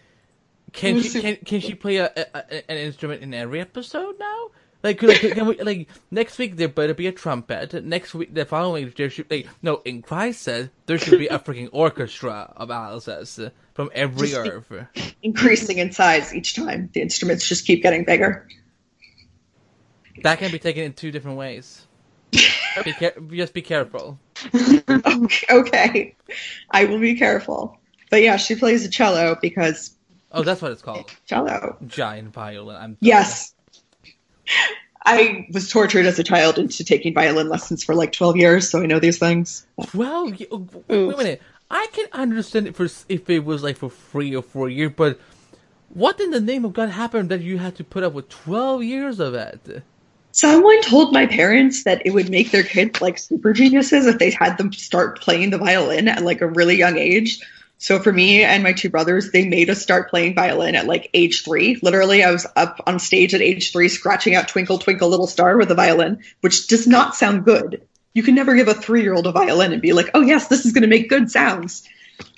can she can can she play a, a, a- an instrument in every episode now? Like, like can we like next week there better be a trumpet. Next week, the following week there should like no. In Christ says there should be a freaking orchestra of Alice's from every Just earth. increasing in size each time. The instruments just keep getting bigger. That can be taken in two different ways. Be care- just be careful. okay, I will be careful. But yeah, she plays a cello because Oh, that's what it's called. cello. Giant violin. I'm Yes. I was tortured as a child into taking violin lessons for like 12 years, so I know these things. Well, oh, Wait a minute. I can understand it for if it was like for three or four years, but what in the name of God happened that you had to put up with twelve years of it? Someone told my parents that it would make their kids like super geniuses if they had them start playing the violin at like a really young age. So for me and my two brothers, they made us start playing violin at like age three. Literally, I was up on stage at age three scratching out Twinkle Twinkle Little Star with a violin, which does not sound good. You can never give a three year old a violin and be like, oh yes, this is going to make good sounds.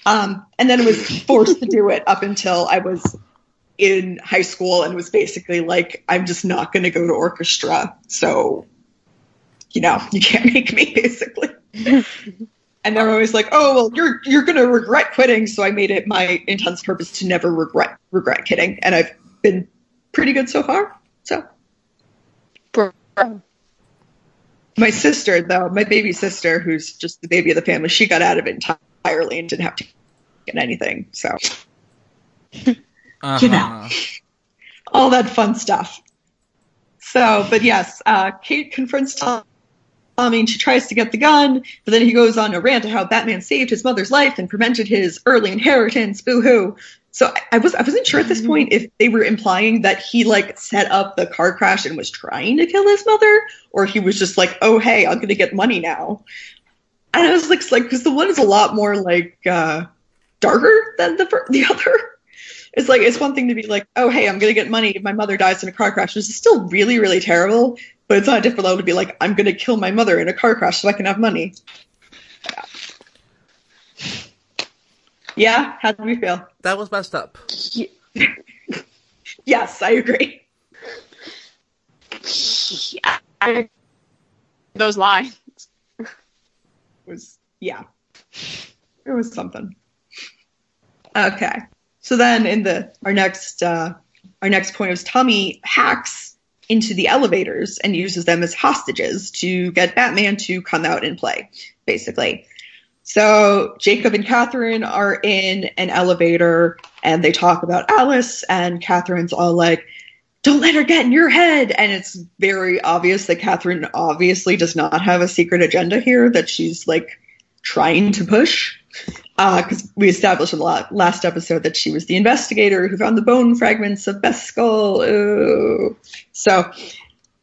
Um, and then it was forced to do it up until I was in high school and was basically like, I'm just not going to go to orchestra. So, you know, you can't make me basically. and they're always like, "Oh, well, you're you're going to regret quitting." So I made it my intense purpose to never regret regret quitting, and I've been pretty good so far. So, my sister, though, my baby sister, who's just the baby of the family, she got out of it entirely and didn't have to get anything. So, uh-huh. you know, all that fun stuff. So, but yes, uh, Kate confronts Tom. I mean, she tries to get the gun, but then he goes on a rant of how Batman saved his mother's life and prevented his early inheritance. Boo hoo! So I, I was I wasn't sure at this point if they were implying that he like set up the car crash and was trying to kill his mother, or he was just like, oh hey, I'm gonna get money now. And I was like, like because the one is a lot more like uh, darker than the the other. It's like it's one thing to be like, oh hey, I'm gonna get money if my mother dies in a car crash. This is still really really terrible, but it's not a different level to be like, I'm gonna kill my mother in a car crash so I can have money. Yeah. Yeah, how do we feel? That was messed up. yes, I agree. Yeah, I, those lines. It was yeah. It was something. Okay. So then in the our next uh our next point is Tommy hacks into the elevators and uses them as hostages to get Batman to come out and play, basically. So Jacob and Catherine are in an elevator and they talk about Alice and Catherine's all like, don't let her get in your head. And it's very obvious that Catherine obviously does not have a secret agenda here that she's like trying to push. Because uh, we established in the last episode that she was the investigator who found the bone fragments of Beth's skull. Ooh. So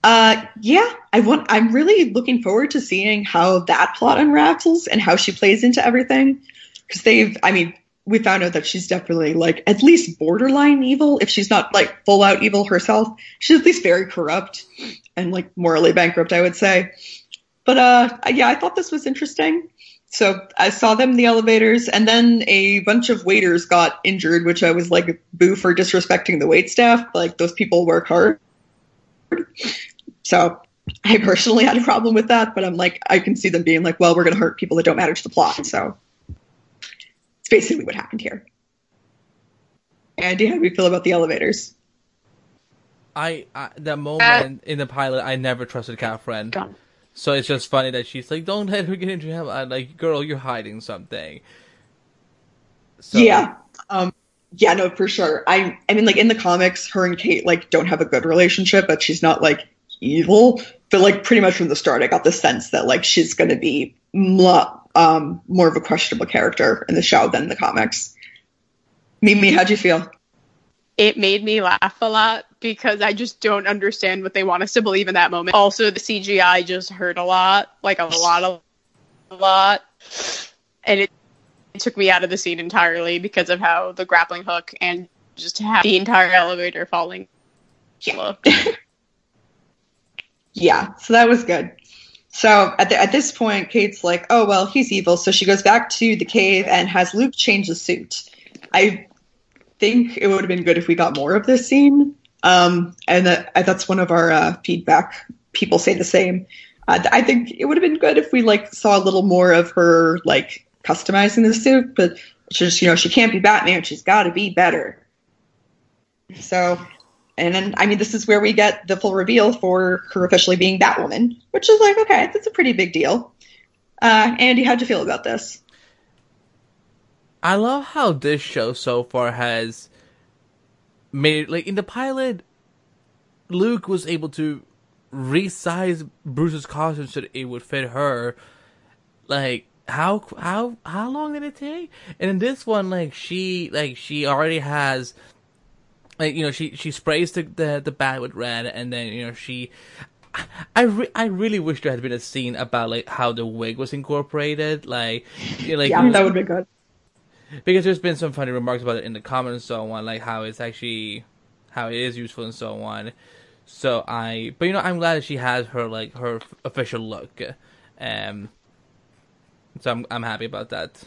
uh, yeah, I want. I'm really looking forward to seeing how that plot unravels and how she plays into everything. Because they've, I mean, we found out that she's definitely like at least borderline evil. If she's not like full out evil herself, she's at least very corrupt and like morally bankrupt, I would say. But uh, yeah, I thought this was interesting. So I saw them in the elevators, and then a bunch of waiters got injured, which I was like, boo for disrespecting the wait staff. Like those people work hard. So I personally had a problem with that, but I'm like, I can see them being like, well, we're going to hurt people that don't matter to the plot. So it's basically what happened here. Andy, how do you feel about the elevators? I, I the moment uh, in the pilot, I never trusted Catherine. So it's just funny that she's like, "Don't let her get into him." I'm like, "Girl, you're hiding something." So, yeah, um, yeah, no, for sure. I, I mean, like in the comics, her and Kate like don't have a good relationship, but she's not like evil. But like pretty much from the start, I got the sense that like she's going to be um, more of a questionable character in the show than the comics. Mimi, how'd you feel? It made me laugh a lot because I just don't understand what they want us to believe in that moment. Also, the CGI just hurt a lot, like a lot, of, a lot, and it, it took me out of the scene entirely because of how the grappling hook and just have the entire elevator falling yeah. Yeah, so that was good. So at, the, at this point, Kate's like, oh, well, he's evil. So she goes back to the cave and has Luke change the suit. I think it would have been good if we got more of this scene. Um, and that, that's one of our uh, feedback. People say the same. Uh, I think it would have been good if we like saw a little more of her like customizing the suit, but just you know she can't be Batman. She's got to be better. So and then, I mean, this is where we get the full reveal for her officially being Batwoman, which is like, okay, that's a pretty big deal. Uh, Andy, how'd you feel about this? I love how this show so far has made like in the pilot, Luke was able to resize Bruce's costume so that it would fit her. Like how how how long did it take? And in this one, like she like she already has like you know she she sprays the the, the bat with red and then you know she I, re- I really wish there had been a scene about like how the wig was incorporated like you know, like yeah that would be good because there's been some funny remarks about it in the comments and so on like how it's actually how it is useful and so on so I but you know I'm glad that she has her like her official look um so I'm I'm happy about that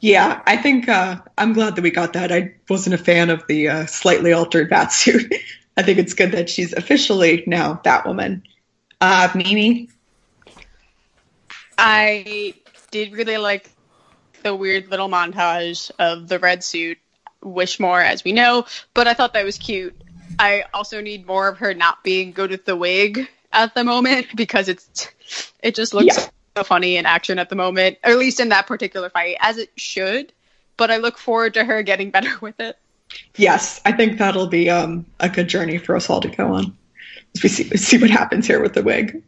Yeah, I think uh, I'm glad that we got that. I wasn't a fan of the uh, slightly altered bat suit. I think it's good that she's officially now Batwoman. Uh, Mimi? I did really like the weird little montage of the red suit. Wish more, as we know, but I thought that was cute. I also need more of her not being good with the wig at the moment because it's it just looks Yeah. so funny in action at the moment, or at least in that particular fight, as it should. But I look forward to her getting better with it. Yes, I think that'll be um, a good journey for us all to go on. As we see, see what happens here with the wig.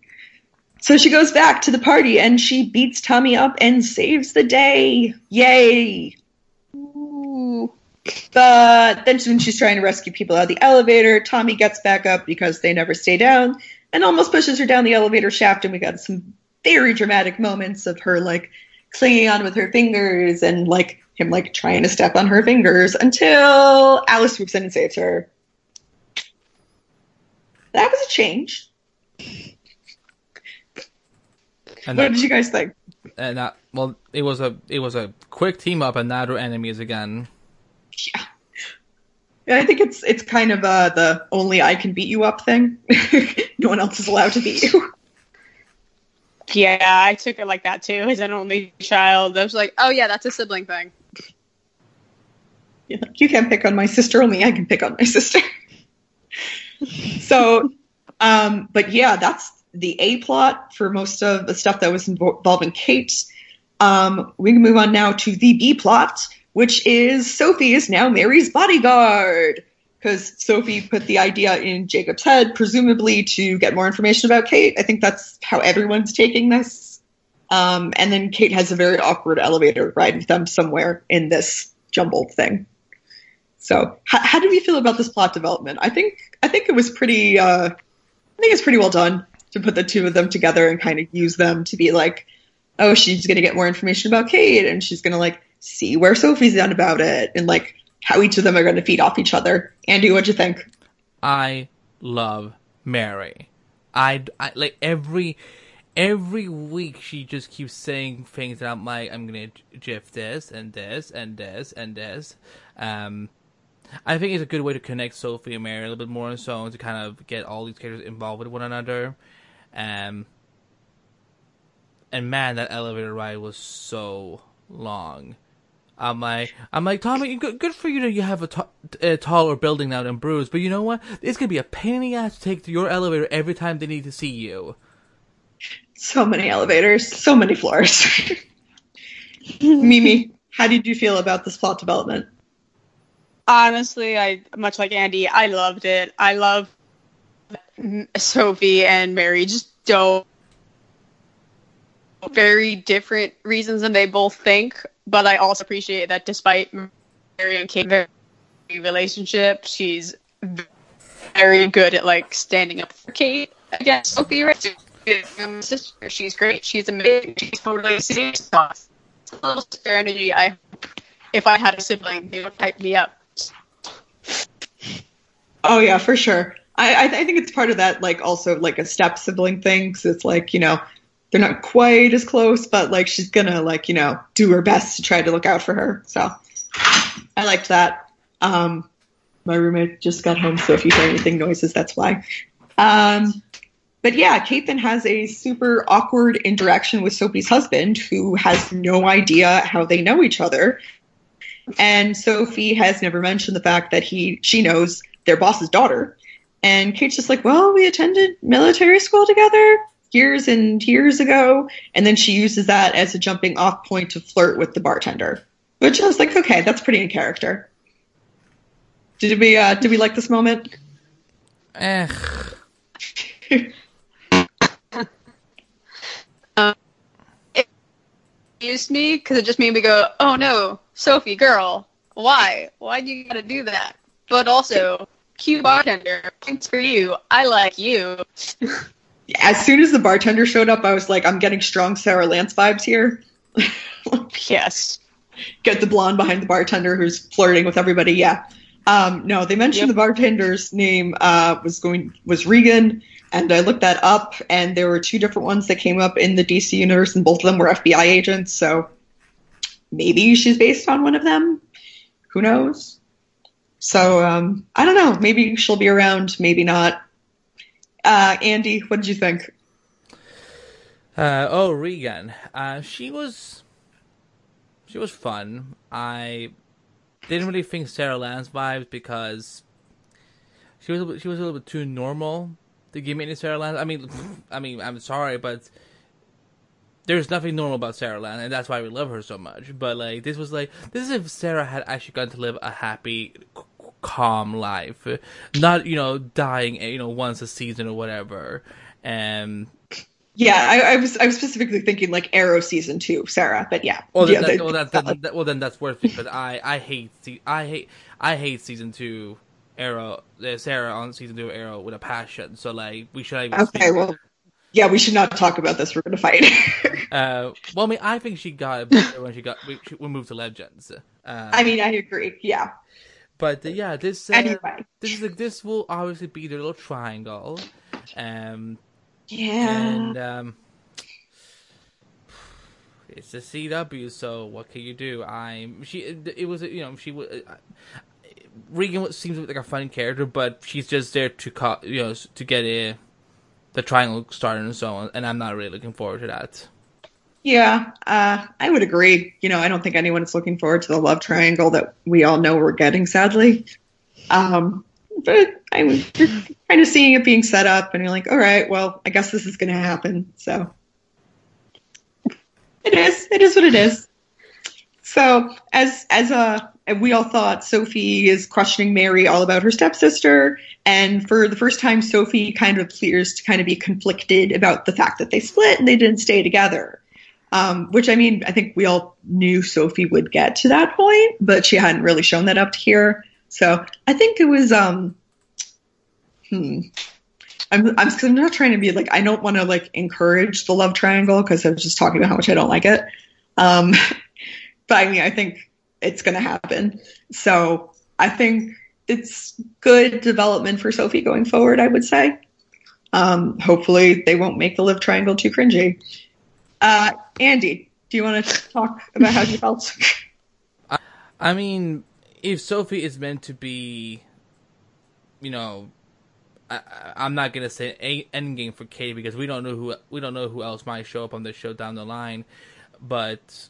So she goes back to the party and she beats Tommy up and saves the day. Yay! But then she's trying to rescue people out of the elevator, Tommy gets back up because they never stay down and almost pushes her down the elevator shaft. And we got some very dramatic moments of her like clinging on with her fingers and like him like trying to step on her fingers until Alice swoops in and saves her. That was a change. And What that, did you guys think? and that well, it was a it was a quick team up, and now they're enemies again. Yeah. Yeah, I think it's it's kind of uh, the only I can beat you up thing. no one else is allowed to beat you. Yeah, I took it like that too. As an only child, I was like, "Oh yeah, that's a sibling thing." Yeah, you can't pick on my sister, only I can pick on my sister. so, um, but yeah, that's the A plot for most of the stuff that was involving Kate. Um, we can move on now to the B plot, which is Sophie is now Mary's bodyguard. Because Sophie put the idea in Jacob's head, presumably to get more information about Kate. I think that's how everyone's taking this. Um, and then Kate has a very awkward elevator ride with them somewhere in this jumbled thing. So, how, how did we feel about this plot development? I think I think it was pretty. Uh, I think it's pretty well done to put the two of them together and kind of use them to be like, oh, she's gonna get more information about Kate, and she's gonna like see where Sophie's done about it, and like how each of them are gonna feed off each other. Andy, what'd you think? I love Mary. I, I like every every week she just keeps saying things that I'm like I'm gonna gif this and this and this and this. Um, I think it's a good way to connect Sophie and Mary a little bit more so to kind of get all these characters involved with one another. Um, and man, that elevator ride was so long. I'm like, I'm like, Tommy, good, good for you that you have a, t- a taller building now than Bruce, but you know what? It's gonna be a pain in the ass to take to your elevator every time they need to see you. So many elevators, so many floors. Mimi, how did you feel about this plot development? Honestly, I much like Andy, I loved it. I love Sophie and Mary just don't very different reasons than they both think, but I also appreciate that despite Mary and Kate's very relationship, she's very good at like standing up for Kate against Sophie. Right? Sister, she's great. She's amazing. She's totally serious. A little sister energy. I if I had a sibling, they would type me up. Oh yeah, for sure. I, I, think it's part of that, like also like a step sibling thing. Cause it's like you know they're not quite as close, but like she's gonna like you know do her best to try to look out for her. So I liked that. Um, my roommate just got home, so if you hear anything noises, that's why. Um, but yeah, Kate then has a super awkward interaction with Sophie's husband, who has no idea how they know each other. And Sophie has never mentioned the fact that he she knows their boss's daughter. And Kate's just like, well, we attended military school together years and years ago. And then she uses that as a jumping off point to flirt with the bartender, which I was like, okay, that's pretty in character. Did we, uh, did we like this moment? Eh, Used me because it just made me go, "Oh no, Sophie, girl, why? Why do you gotta do that?" But also, cute bartender, thanks for you. I like you. As soon as the bartender showed up, I was like, I'm getting strong Sara Lance vibes here. Yes. Get the blonde behind the bartender who's flirting with everybody. Yeah. Um, no, they mentioned Yep. the bartender's name uh, was going was Reagan, and I looked that up, and there were two different ones that came up in the DC universe, and both of them were FBI agents. So maybe she's based on one of them. Who knows? So um, I don't know. Maybe she'll be around. Maybe not. Uh, Andy, what did you think? Uh, oh, Reagan. Uh, she was she was fun. I didn't really think Sara Lance vibes because she was she was a little bit too normal to give me any Sara Lance. I mean, I mean, I'm sorry, but there's nothing normal about Sara Lance, and that's why we love her so much. But like, this was like this is if Sara had actually gotten to live a happy, calm life, not you know dying you know once a season or whatever. And yeah, I, I, was I was specifically thinking like Arrow season two, Sara. But yeah, well, then, yeah, that, well, that, that, that, well then that's worth it. But I I hate I hate I hate season two Arrow uh, Sara on season two Arrow with a passion. So like we should even okay. Speak. Well, yeah, we should not talk about this. We're gonna fight. uh, well, I mean, I think she got better when she got we, we moved to Legends. Uh, I mean, I agree. Yeah. But uh, yeah, this uh, anyway. this is like this will obviously be the little triangle. Um, yeah. And um, it's a CW, so what can you do? I'm she. It was you know she was. Uh, Reagan seems like a fun character, but she's just there to call, you know to get a the triangle started and so on. And I'm not really looking forward to that. Yeah, uh, I would agree. You know, I don't think anyone's looking forward to the love triangle that we all know we're getting, sadly. Um, but I'm you're kind of seeing it being set up, and you're like, all right, well, I guess this is going to happen. So it is. It is what it is. So as as a uh, we all thought Sophie is questioning Mary all about her stepsister, and for the first time, Sophie kind of appears to kind of be conflicted about the fact that they split and they didn't stay together. Um, which I mean, I think we all knew Sophie would get to that point, but she hadn't really shown that up to here. So I think it was um, hmm. I'm, I'm, I'm not trying to be like, I don't want to like encourage the love triangle because I was just talking about how much I don't like it. Um, but I mean, I think it's going to happen. So I think it's good development for Sophie going forward, I would say. Um, hopefully they won't make the love triangle too cringy. Uh, Andy, do you want to talk about how you felt? I mean, if Sophie is meant to be, you know, I, am not gonna say a end game for Katie because we don't know who we don't know who else might show up on this show down the line, but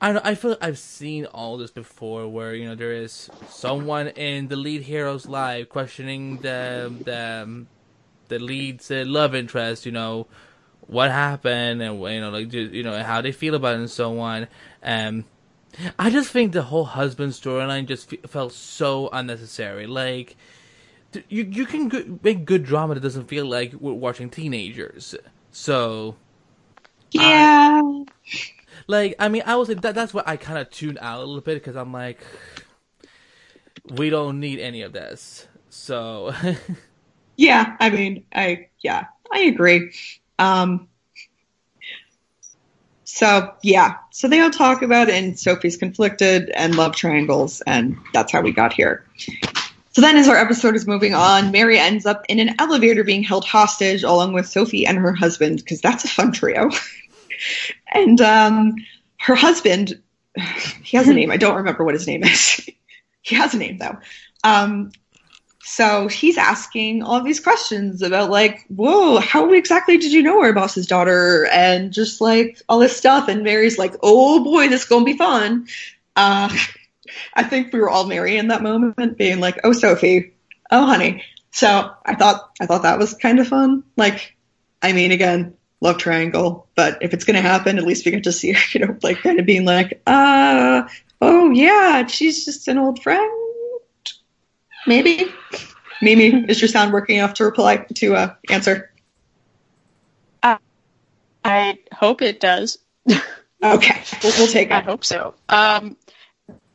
I I feel like I've seen all this before, where you know there is someone in the lead hero's life questioning the the the lead's uh, love interest, you know, what happened and you know like you know how they feel about it and so on. Um, I just think the whole husband storyline just f- felt so unnecessary. Like you you can go- make good drama that doesn't feel like we're watching teenagers. So yeah. like I mean, I was that that's what I kind of tuned out a little bit because I'm like, we don't need any of this. So yeah, I mean, I yeah, I agree. Um, so yeah, so they all talk about it, and Sophie's conflicted and love triangles, and that's how we got here. So then, as our episode is moving on, Mary ends up in an elevator being held hostage along with Sophie and her husband, because that's a fun trio. and um, her husband, he has a name. I don't remember what his name is. he has a name, though. Um, so he's asking all these questions about, like, whoa, how exactly did you know our boss's daughter? And just like all this stuff. And Mary's like, oh boy, this is to be fun. Uh, I think we were all Mary in that moment, being like, "Oh, Sophie, oh, honey." So I thought I thought that was kind of fun. Like, I mean, again, love triangle, but if it's gonna happen, at least we get to see her, you know, like kind of being like, "Uh, oh yeah, she's just an old friend." Maybe. Mimi, is your sound working enough to reply to uh, answer? Uh, I hope it does. okay, we'll, we'll take it. I hope so. Um,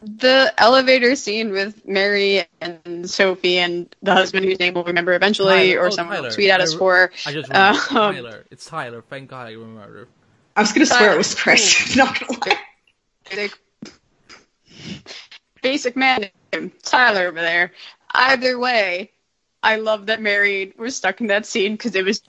the elevator scene with Mary and Sophie and the husband whose name we'll remember eventually, Tyler. or oh, someone Tyler. tweet at us for. I just remember um, Tyler. It's Tyler. Thank God I remember. I was gonna swear it was Chris. Not gonna lie. Basic man Tyler over there. Either way, I love that Mary was stuck in that scene because it was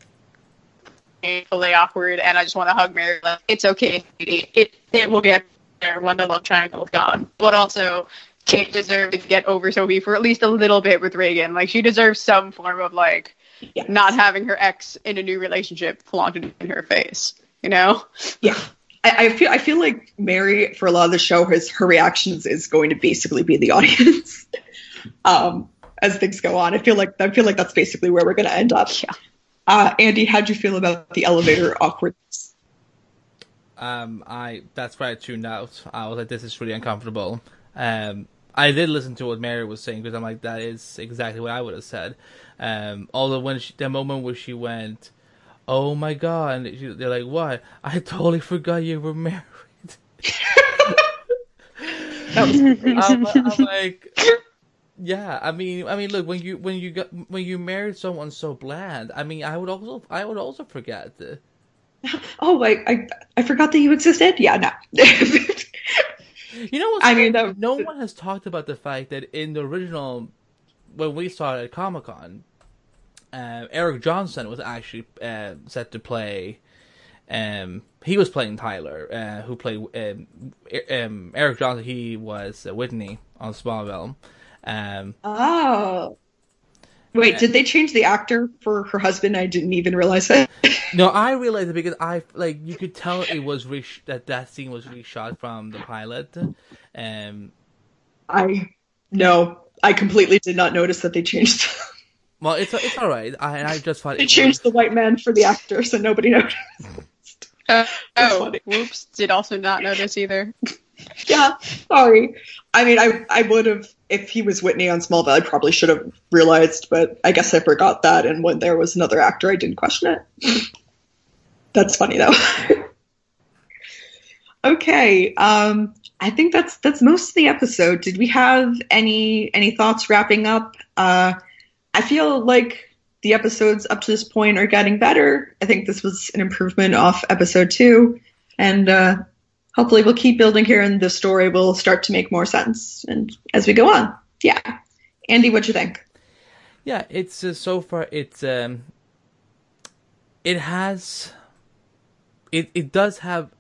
painfully awkward, and I just want to hug Mary. Like, it's okay, it it will get there when the love triangle is gone. But also, Kate deserves to get over Sophie for at least a little bit with Reagan. Like she deserves some form of like Yes. not having her ex in a new relationship flaunted in her face. You know? Yeah. I, I feel I feel like Mary for a lot of the show his her reactions is going to basically be the audience. um as things go on. I feel like I feel like that's basically where we're gonna end up. Yeah. Uh Andy, how'd you feel about the elevator awkwardness? Um, I that's why I tuned out. I was like, this is really uncomfortable. Um, I did listen to what Mary was saying because I'm like, that is exactly what I would have said. Um, although when she, the moment where she went, oh my god, and she, they're like, what? I totally forgot you were married. I'm, I'm like, yeah. I mean, I mean, look when you when you got when you married someone so bland. I mean, I would also I would also forget. Oh, I, I I forgot that you existed. Yeah, no. You know what? I mean, that- no one has talked about the fact that in the original, when we saw it at Comic Con, uh, Eric Johnson was actually uh, set to play. Um, he was playing Tyler, uh, who played um, um, Eric Johnson. He was uh, Whitney on Smallville. Um, oh. Wait, did they change the actor for her husband? I didn't even realize it. no, I realized it because I like you could tell it was re- that that scene was reshot from the pilot. Um, I no, I completely did not notice that they changed. well, it's it's all right. I I just thought they it changed was, the white man for the actor, so nobody noticed. Uh, oh, funny. whoops! Did also not notice either. yeah, sorry. I mean, I I would have if he was Whitney on Smallville. I probably should have realized, but I guess I forgot that. And when there was another actor, I didn't question it. That's funny though. okay, um, I think that's that's most of the episode. Did we have any any thoughts wrapping up? Uh, I feel like the episodes up to this point are getting better. I think this was an improvement off episode two, and uh, hopefully we'll keep building here, and the story will start to make more sense. And as we go on, yeah. Andy, what do you think? Yeah, it's uh, so far it's um it has it it does have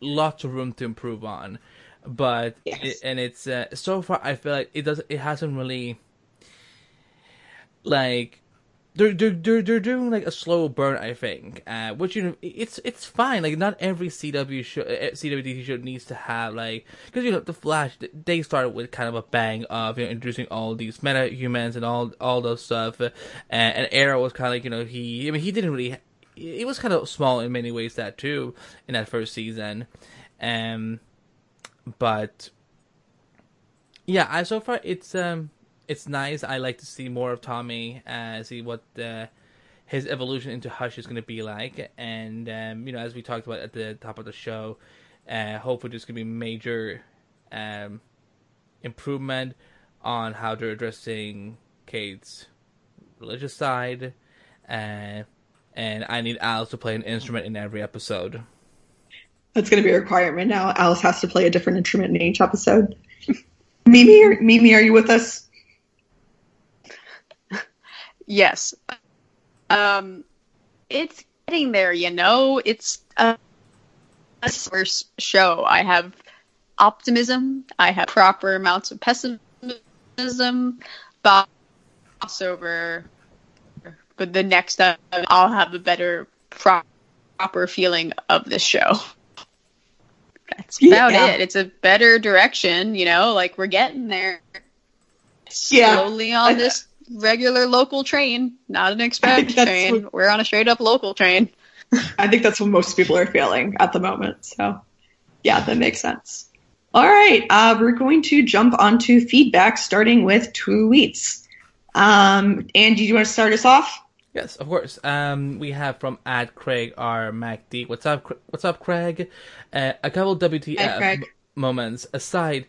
lots of room to improve on, but Yes. it, and it's uh, so far I feel like it does it hasn't really like they're they're they're, they're doing like a slow burn I think, uh, which you know it's it's fine. Like not every CW show uh, CWD show needs to have like because you know the Flash they started with kind of a bang of you know introducing all these meta humans and all all those stuff, uh, and, and Arrow was kind of like you know he I mean he didn't really it was kind of small in many ways that too in that first season, um, but yeah, I so far it's um it's nice. I like to see more of Tommy, uh, see what uh, his evolution into Hush is going to be like, and um, you know, as we talked about at the top of the show, uh, hopefully there's going to be major um, improvement on how they're addressing Kate's religious side, uh, and I need Alice to play an instrument in every episode. That's going to be a requirement now. Alice has to play a different instrument in each episode. Mimi, are, Mimi, are you with us? Yes. Um, it's getting there, you know. It's a, a first show. I have optimism. I have proper amounts of pessimism. But crossover. But the next time, I'll have a better pro- proper feeling of the show. That's about Yeah. it. It's a better direction, you know. Like we're getting there. Yeah. Slowly on this regular local train, not an express train. what- We're on a straight up local train. I think that's what most people are feeling at the moment. So, yeah, that makes sense. All right, uh, we're going to jump onto feedback, starting with tweets. Um, Andy, do you want to start us off? Yes, of course. Um, we have from at Craig R MacD. What's up? What's up, Craig? Uh, a couple WTF Hi, m- moments aside.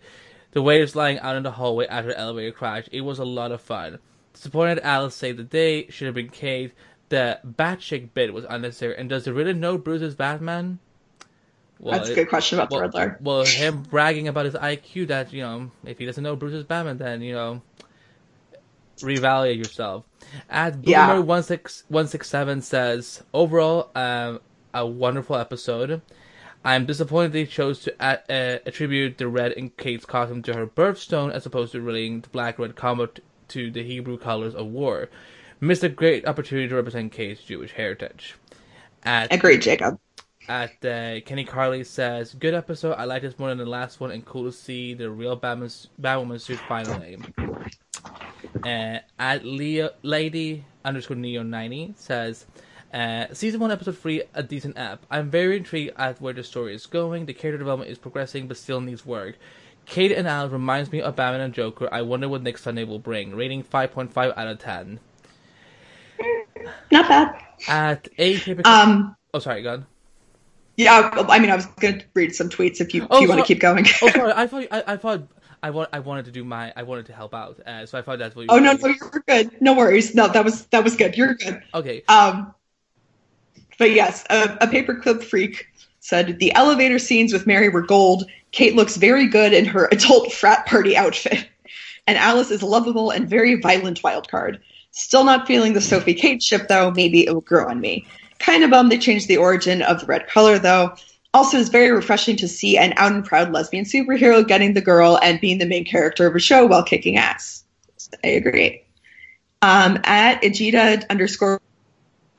The waiters lying out in the hallway after the elevator crash. It was a lot of fun. Disappointed Alice saved the day. Should have been Kate. The Batchick bit was unnecessary. And does the really know Bruce is Batman? Well, That's a it- good question about the well, Riddler. well, him bragging about his IQ that, you know, if he doesn't know Bruce is Batman, then, you know, reevaluate yourself. At Yeah. Boomer one six one six seven says overall, um, a wonderful episode. I'm disappointed they chose to a- uh, attribute the red in Kate's costume to her birthstone as opposed to relating the black red combo t- to the Hebrew colors of war. Missed a great opportunity to represent Kate's Jewish heritage. At Agreed, Jacob. at uh, Kenny Carley says, "Good episode. I like this more than the last one, and cool to see the real Batman, Batwoman suit finally." Uh, at Leo, Lady underscore Neo ninety says, uh, "Season one, episode three, a decent app. I'm very intrigued at where the story is going. The character development is progressing, but still needs work." Kate and Al reminds me of Batman and Joker. I wonder what next Sunday will bring. Rating five point five out of ten. Not bad. At a paper. Um, oh, sorry, God. yeah, I mean, I was going to read some tweets if you, Oh, if you want to keep going. Oh, sorry. I thought I, I thought I want I wanted to do my I wanted to help out. Uh, so I thought that's what. You oh no, no, you're good. No worries. No, that was that was good. You're good. Okay. Um, but yes, a, a paperclip freak said the elevator scenes with Mary were gold. Kate looks very good in her adult frat party outfit, and Alice is a lovable and very violent wild card. Still not feeling the Sophie Kate ship though. Maybe it will grow on me. Kind of bummed they changed the origin of the red color though. Also, it's very refreshing to see an out and proud lesbian superhero getting the girl and being the main character of a show while kicking ass. I agree. Um, at Ajita underscore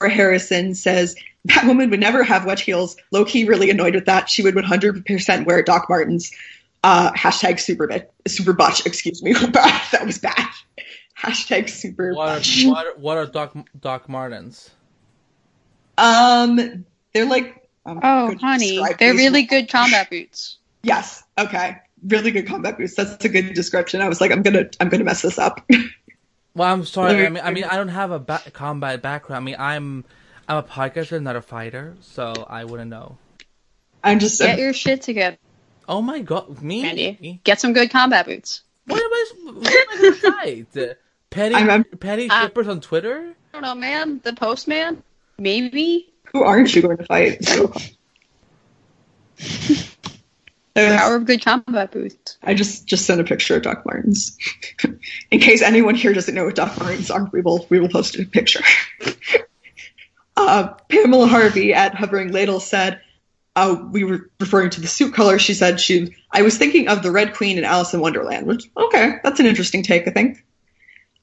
Harrison says Batwoman would never have wedge heels. Low key, really annoyed with that. She would 100% wear Doc Martens. Uh, hashtag super bit, super butch. Excuse me, that was bad. Hashtag super What butch. are, what are, what are Doc Doc Martens? Um, they're like. I'm Oh, going honey, they're these. really good combat boots. Yes. Okay. Really good combat boots. That's a good description. I was like, I'm gonna, I'm gonna mess this up. Well, I'm sorry. I mean, I mean, I don't have a ba- combat background. I mean, I'm I'm a podcaster, not a fighter, so I wouldn't know. I'm just. Get your shit together, Oh my god, me? Randy. Get some good combat boots. What am I? What am I gonna fight? Petty I'm- I'm- petty Uh, shippers on Twitter? I don't know, man. The postman? Maybe? who aren't you going to fight? There's- Power of good combat boots. I just just sent a picture of Doc Martens. In case anyone here doesn't know what Doc Martens are, we will we will post a picture. uh, Pamela Harvey at Hovering Ladle said, uh, we were referring to the suit color. She said she I was thinking of the Red Queen in Alice in Wonderland, which okay, that's an interesting take, I think.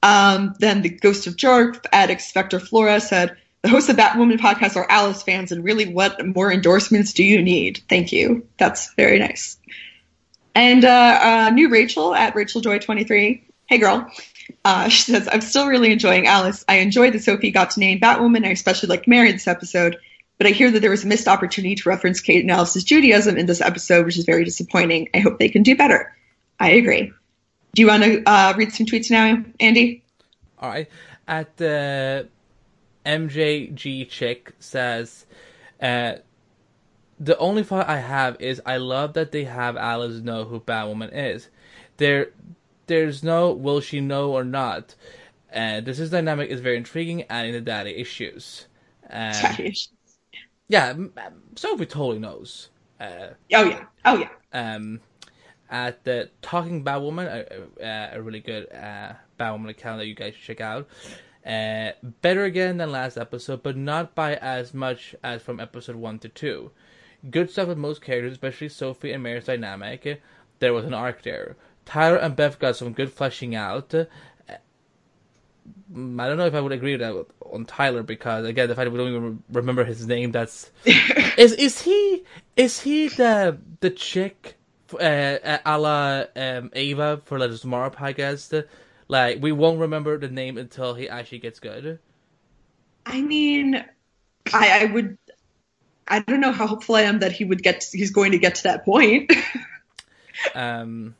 Um, then the Ghost of Jark at Expector Flora said, the hosts of Batwoman podcast are Alice fans, and really, what more endorsements do you need? Thank you. That's very nice. And uh, uh, new Rachel at RachelJoy23. Hey, girl. Uh, she says, I'm still really enjoying Alice. I enjoyed that Sophie got to name Batwoman. I especially liked Mary this episode. But I hear that there was a missed opportunity to reference Kate and Alice's Judaism in this episode, which is very disappointing. I hope they can do better. I agree. Do you want to uh, read some tweets now, Andy? All right. At the MJG chick says, uh, the only thought I have is I love that they have Alice know who Batwoman is. There, there's no will she know or not. Uh, this is dynamic is very intriguing, adding the daddy issues. Um, yeah, Sophie totally knows. Uh, Oh, yeah. Oh, yeah. um, at the Talking Batwoman, a, a, a really good uh, Batwoman account that you guys should check out. Uh, better again than last episode, but not by as much as from episode 1 to 2. Good stuff with most characters, especially Sophie and Mary's dynamic. There was an arc there. Tyler and Beth got some good fleshing out. Uh, I don't know if I would agree with that on Tyler because again, the fact that we don't even remember his name, that's is is he is he the the chick uh, uh, a la um, Ava for Let Us Tomorrow podcast? Like we won't remember the name until he actually gets good. I mean, I, I would. I don't know how hopeful I am that he would get. He's going to get to that point. Um,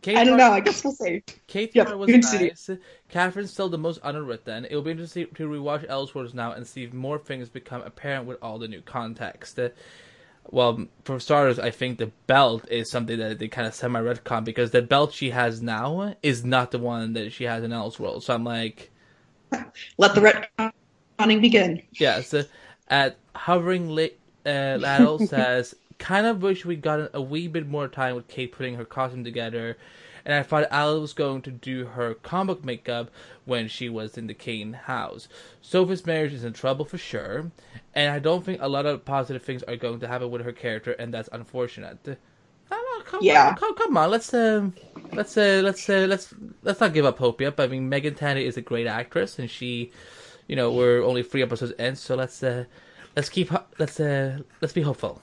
Kate I don't Hart- know. I guess we'll see. Kate Hart was you can see nice. Catherine's still the most underwritten. It'll be interesting to rewatch Elseworlds now and see if more things become apparent with all the new context. Well, for starters, I think the belt is something that they kind of semi retcon because the belt she has now is not the one that she has in Elseworlds. So I'm like, Let the retconning begin. yeah. So at hovering late, uh, Laddle says, kind of wish we got a wee bit more time with Kate putting her costume together and I thought Alice was going to do her comic makeup when she was in the Kane house. Sophie's marriage is in trouble for sure, and I don't think a lot of positive things are going to happen with her character, and that's unfortunate. Come, yeah. Come, come on, let's uh, let's uh, let's uh, let's let's not give up hope yet. But I mean, Meagan Tandy is a great actress, and she, you know, we're only three episodes in, so let's uh, let's keep let's uh, let's be hopeful.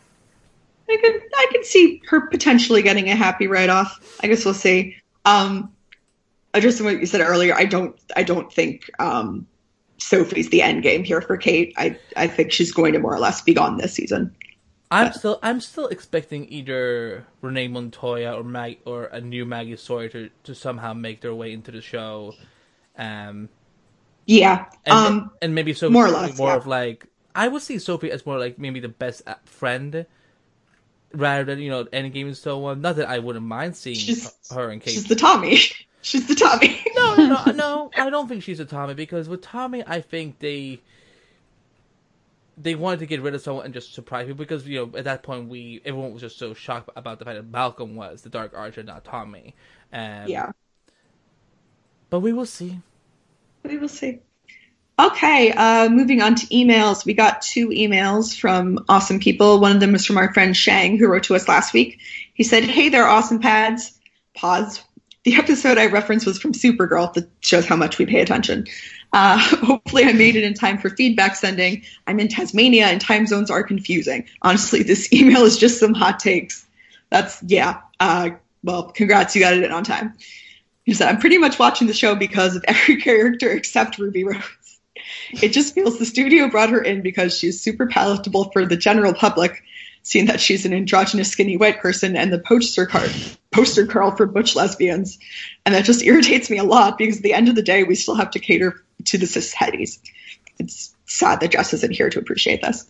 I can I can see her potentially getting a happy write off. I guess we'll see. Um, just what you said earlier, I don't I don't think um, Sophie's the end game here for Kate. I I think she's going to more or less be gone this season. I'm but. still I'm still expecting either Renee Montoya or Mag or a new Maggie Sawyer to, to somehow make their way into the show. Um, yeah, and, um, and maybe Sophie more or less, more yeah. of like I would see Sophie as more like maybe the best friend rather than you know any game and so on. Not that I wouldn't mind seeing she's, her and Kate. She's the Tommy. She's the Tommy. no, no, no, no. I don't think she's a Tommy because with Tommy, I think they they wanted to get rid of someone and just surprise people because you know at that point we everyone was just so shocked about the fact that Malcolm was the Dark Archer, not Tommy. Um, yeah. But we will see. We will see. Okay, uh, moving on to emails. We got two emails from awesome people. One of them was from our friend Shang, who wrote to us last week. He said, Hey there, awesome pads. Pause. The episode I referenced was from Supergirl. That shows how much we pay attention. Uh, hopefully, I made it in time for feedback sending. I'm in Tasmania and time zones are confusing. Honestly, this email is just some hot takes. That's, yeah. Uh, well, congrats, you got it in on time. He said, I'm pretty much watching the show because of every character except Ruby Rose. It just feels the studio brought her in because she's super palatable for the general public, seeing that she's an androgynous skinny white person and the poster card poster girl for butch lesbians. And that just irritates me a lot because at the end of the day we still have to cater to the cis hetties. It's sad that Jess isn't here to appreciate this.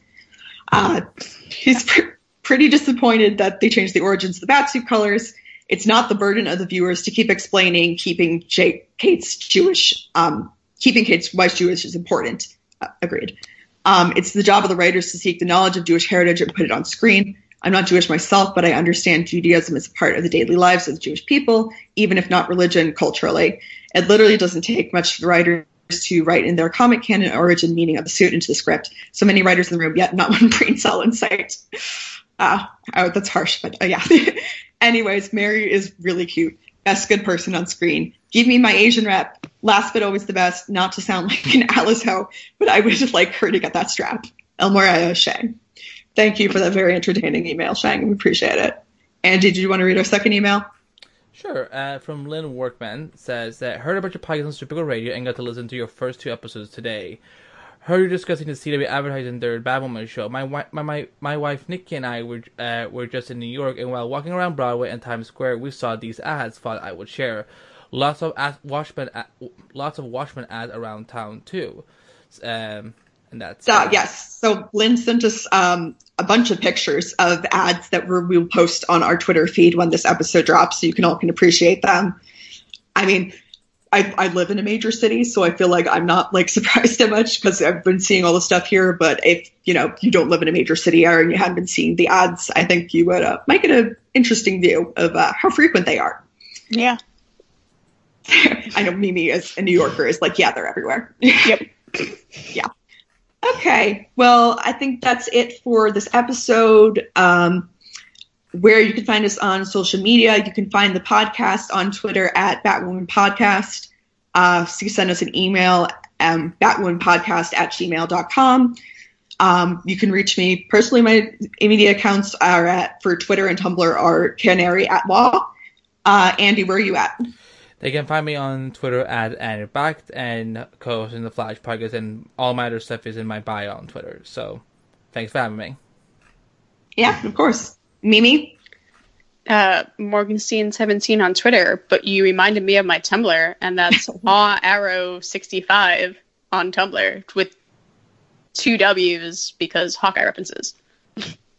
Uh, he's pr- pretty disappointed that they changed the origins of the batsuit colors. It's not the burden of the viewers to keep explaining keeping Kate's Jewish um, keeping Kate's wife Jewish is important. Uh, agreed. Um, it's the job of the writers to seek the knowledge of Jewish heritage and put it on screen. I'm not Jewish myself, but I understand Judaism is part of the daily lives of the Jewish people, even if not religion culturally. It literally doesn't take much for the writers to write in their comic canon origin meaning of the suit into the script. So many writers in the room, yet not one brain cell in sight. Uh, oh, that's harsh, but uh, yeah. Anyways, Mary is really cute. Best good person on screen. Give me my Asian rep. Last but always the best. Not to sound like an Alice Ho, but I would just like her to get that strap. Elmora Shang. Thank you for that very entertaining email, Shang. We appreciate it. Andy, did you want to read our second email? Sure. Uh, from Lynn Workman says that heard about your podcast on Supergirl Radio and got to listen to your first two episodes today. Heard you discussing the CW advertising their Batwoman show. My my my my wife Nikki and I were uh, were just in New York, and while walking around Broadway and Times Square, we saw these ads. Thought I would share. Lots of ad, Watchmen, lots of Watchmen ads around town too. Um, and that's uh, yes. So Lynn sent us um, a bunch of pictures of ads that we will post on our Twitter feed when this episode drops, so you can all can appreciate them. I mean, I, I live in a major city, so I feel like I'm not like surprised that much because I've been seeing all the stuff here. But if you know you don't live in a major city and you haven't been seeing the ads, I think you would uh, might get an interesting view of uh, how frequent they are. Yeah. I know Mimi as a New Yorker is like, yeah, they're everywhere. Yep. yeah. Okay. Well, I think that's it for this episode. Um, where you can find us on social media, you can find the podcast on Twitter at Batwoman Podcast. Uh, so you send us an email, um, batwomanpodcast at gmail.com. Um, you can reach me personally. My media accounts are at, for Twitter and Tumblr are Canary at Law. Uh, Andy, where are you at? They can find me on Twitter at Anbacht and co-hosting the Flash podcast, and all my other stuff is in my bio on Twitter. So, thanks for having me. Yeah, of course. Mimi? Uh, Morgenstein17 on Twitter, but you reminded me of my Tumblr, and that's Law Arrow 65 on Tumblr with two W's because Hawkeye references.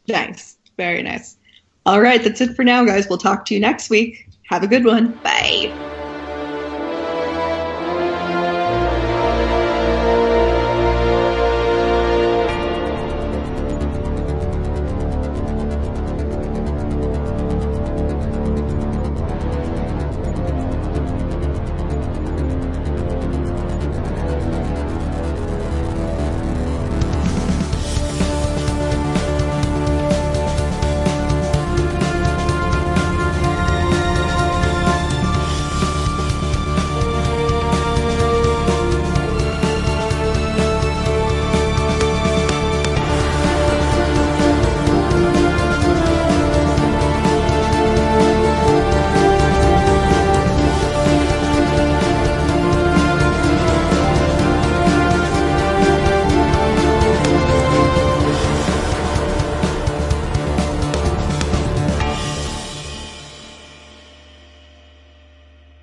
Nice. Very nice. All right, that's it for now, guys. We'll talk to you next week. Have a good one. Bye.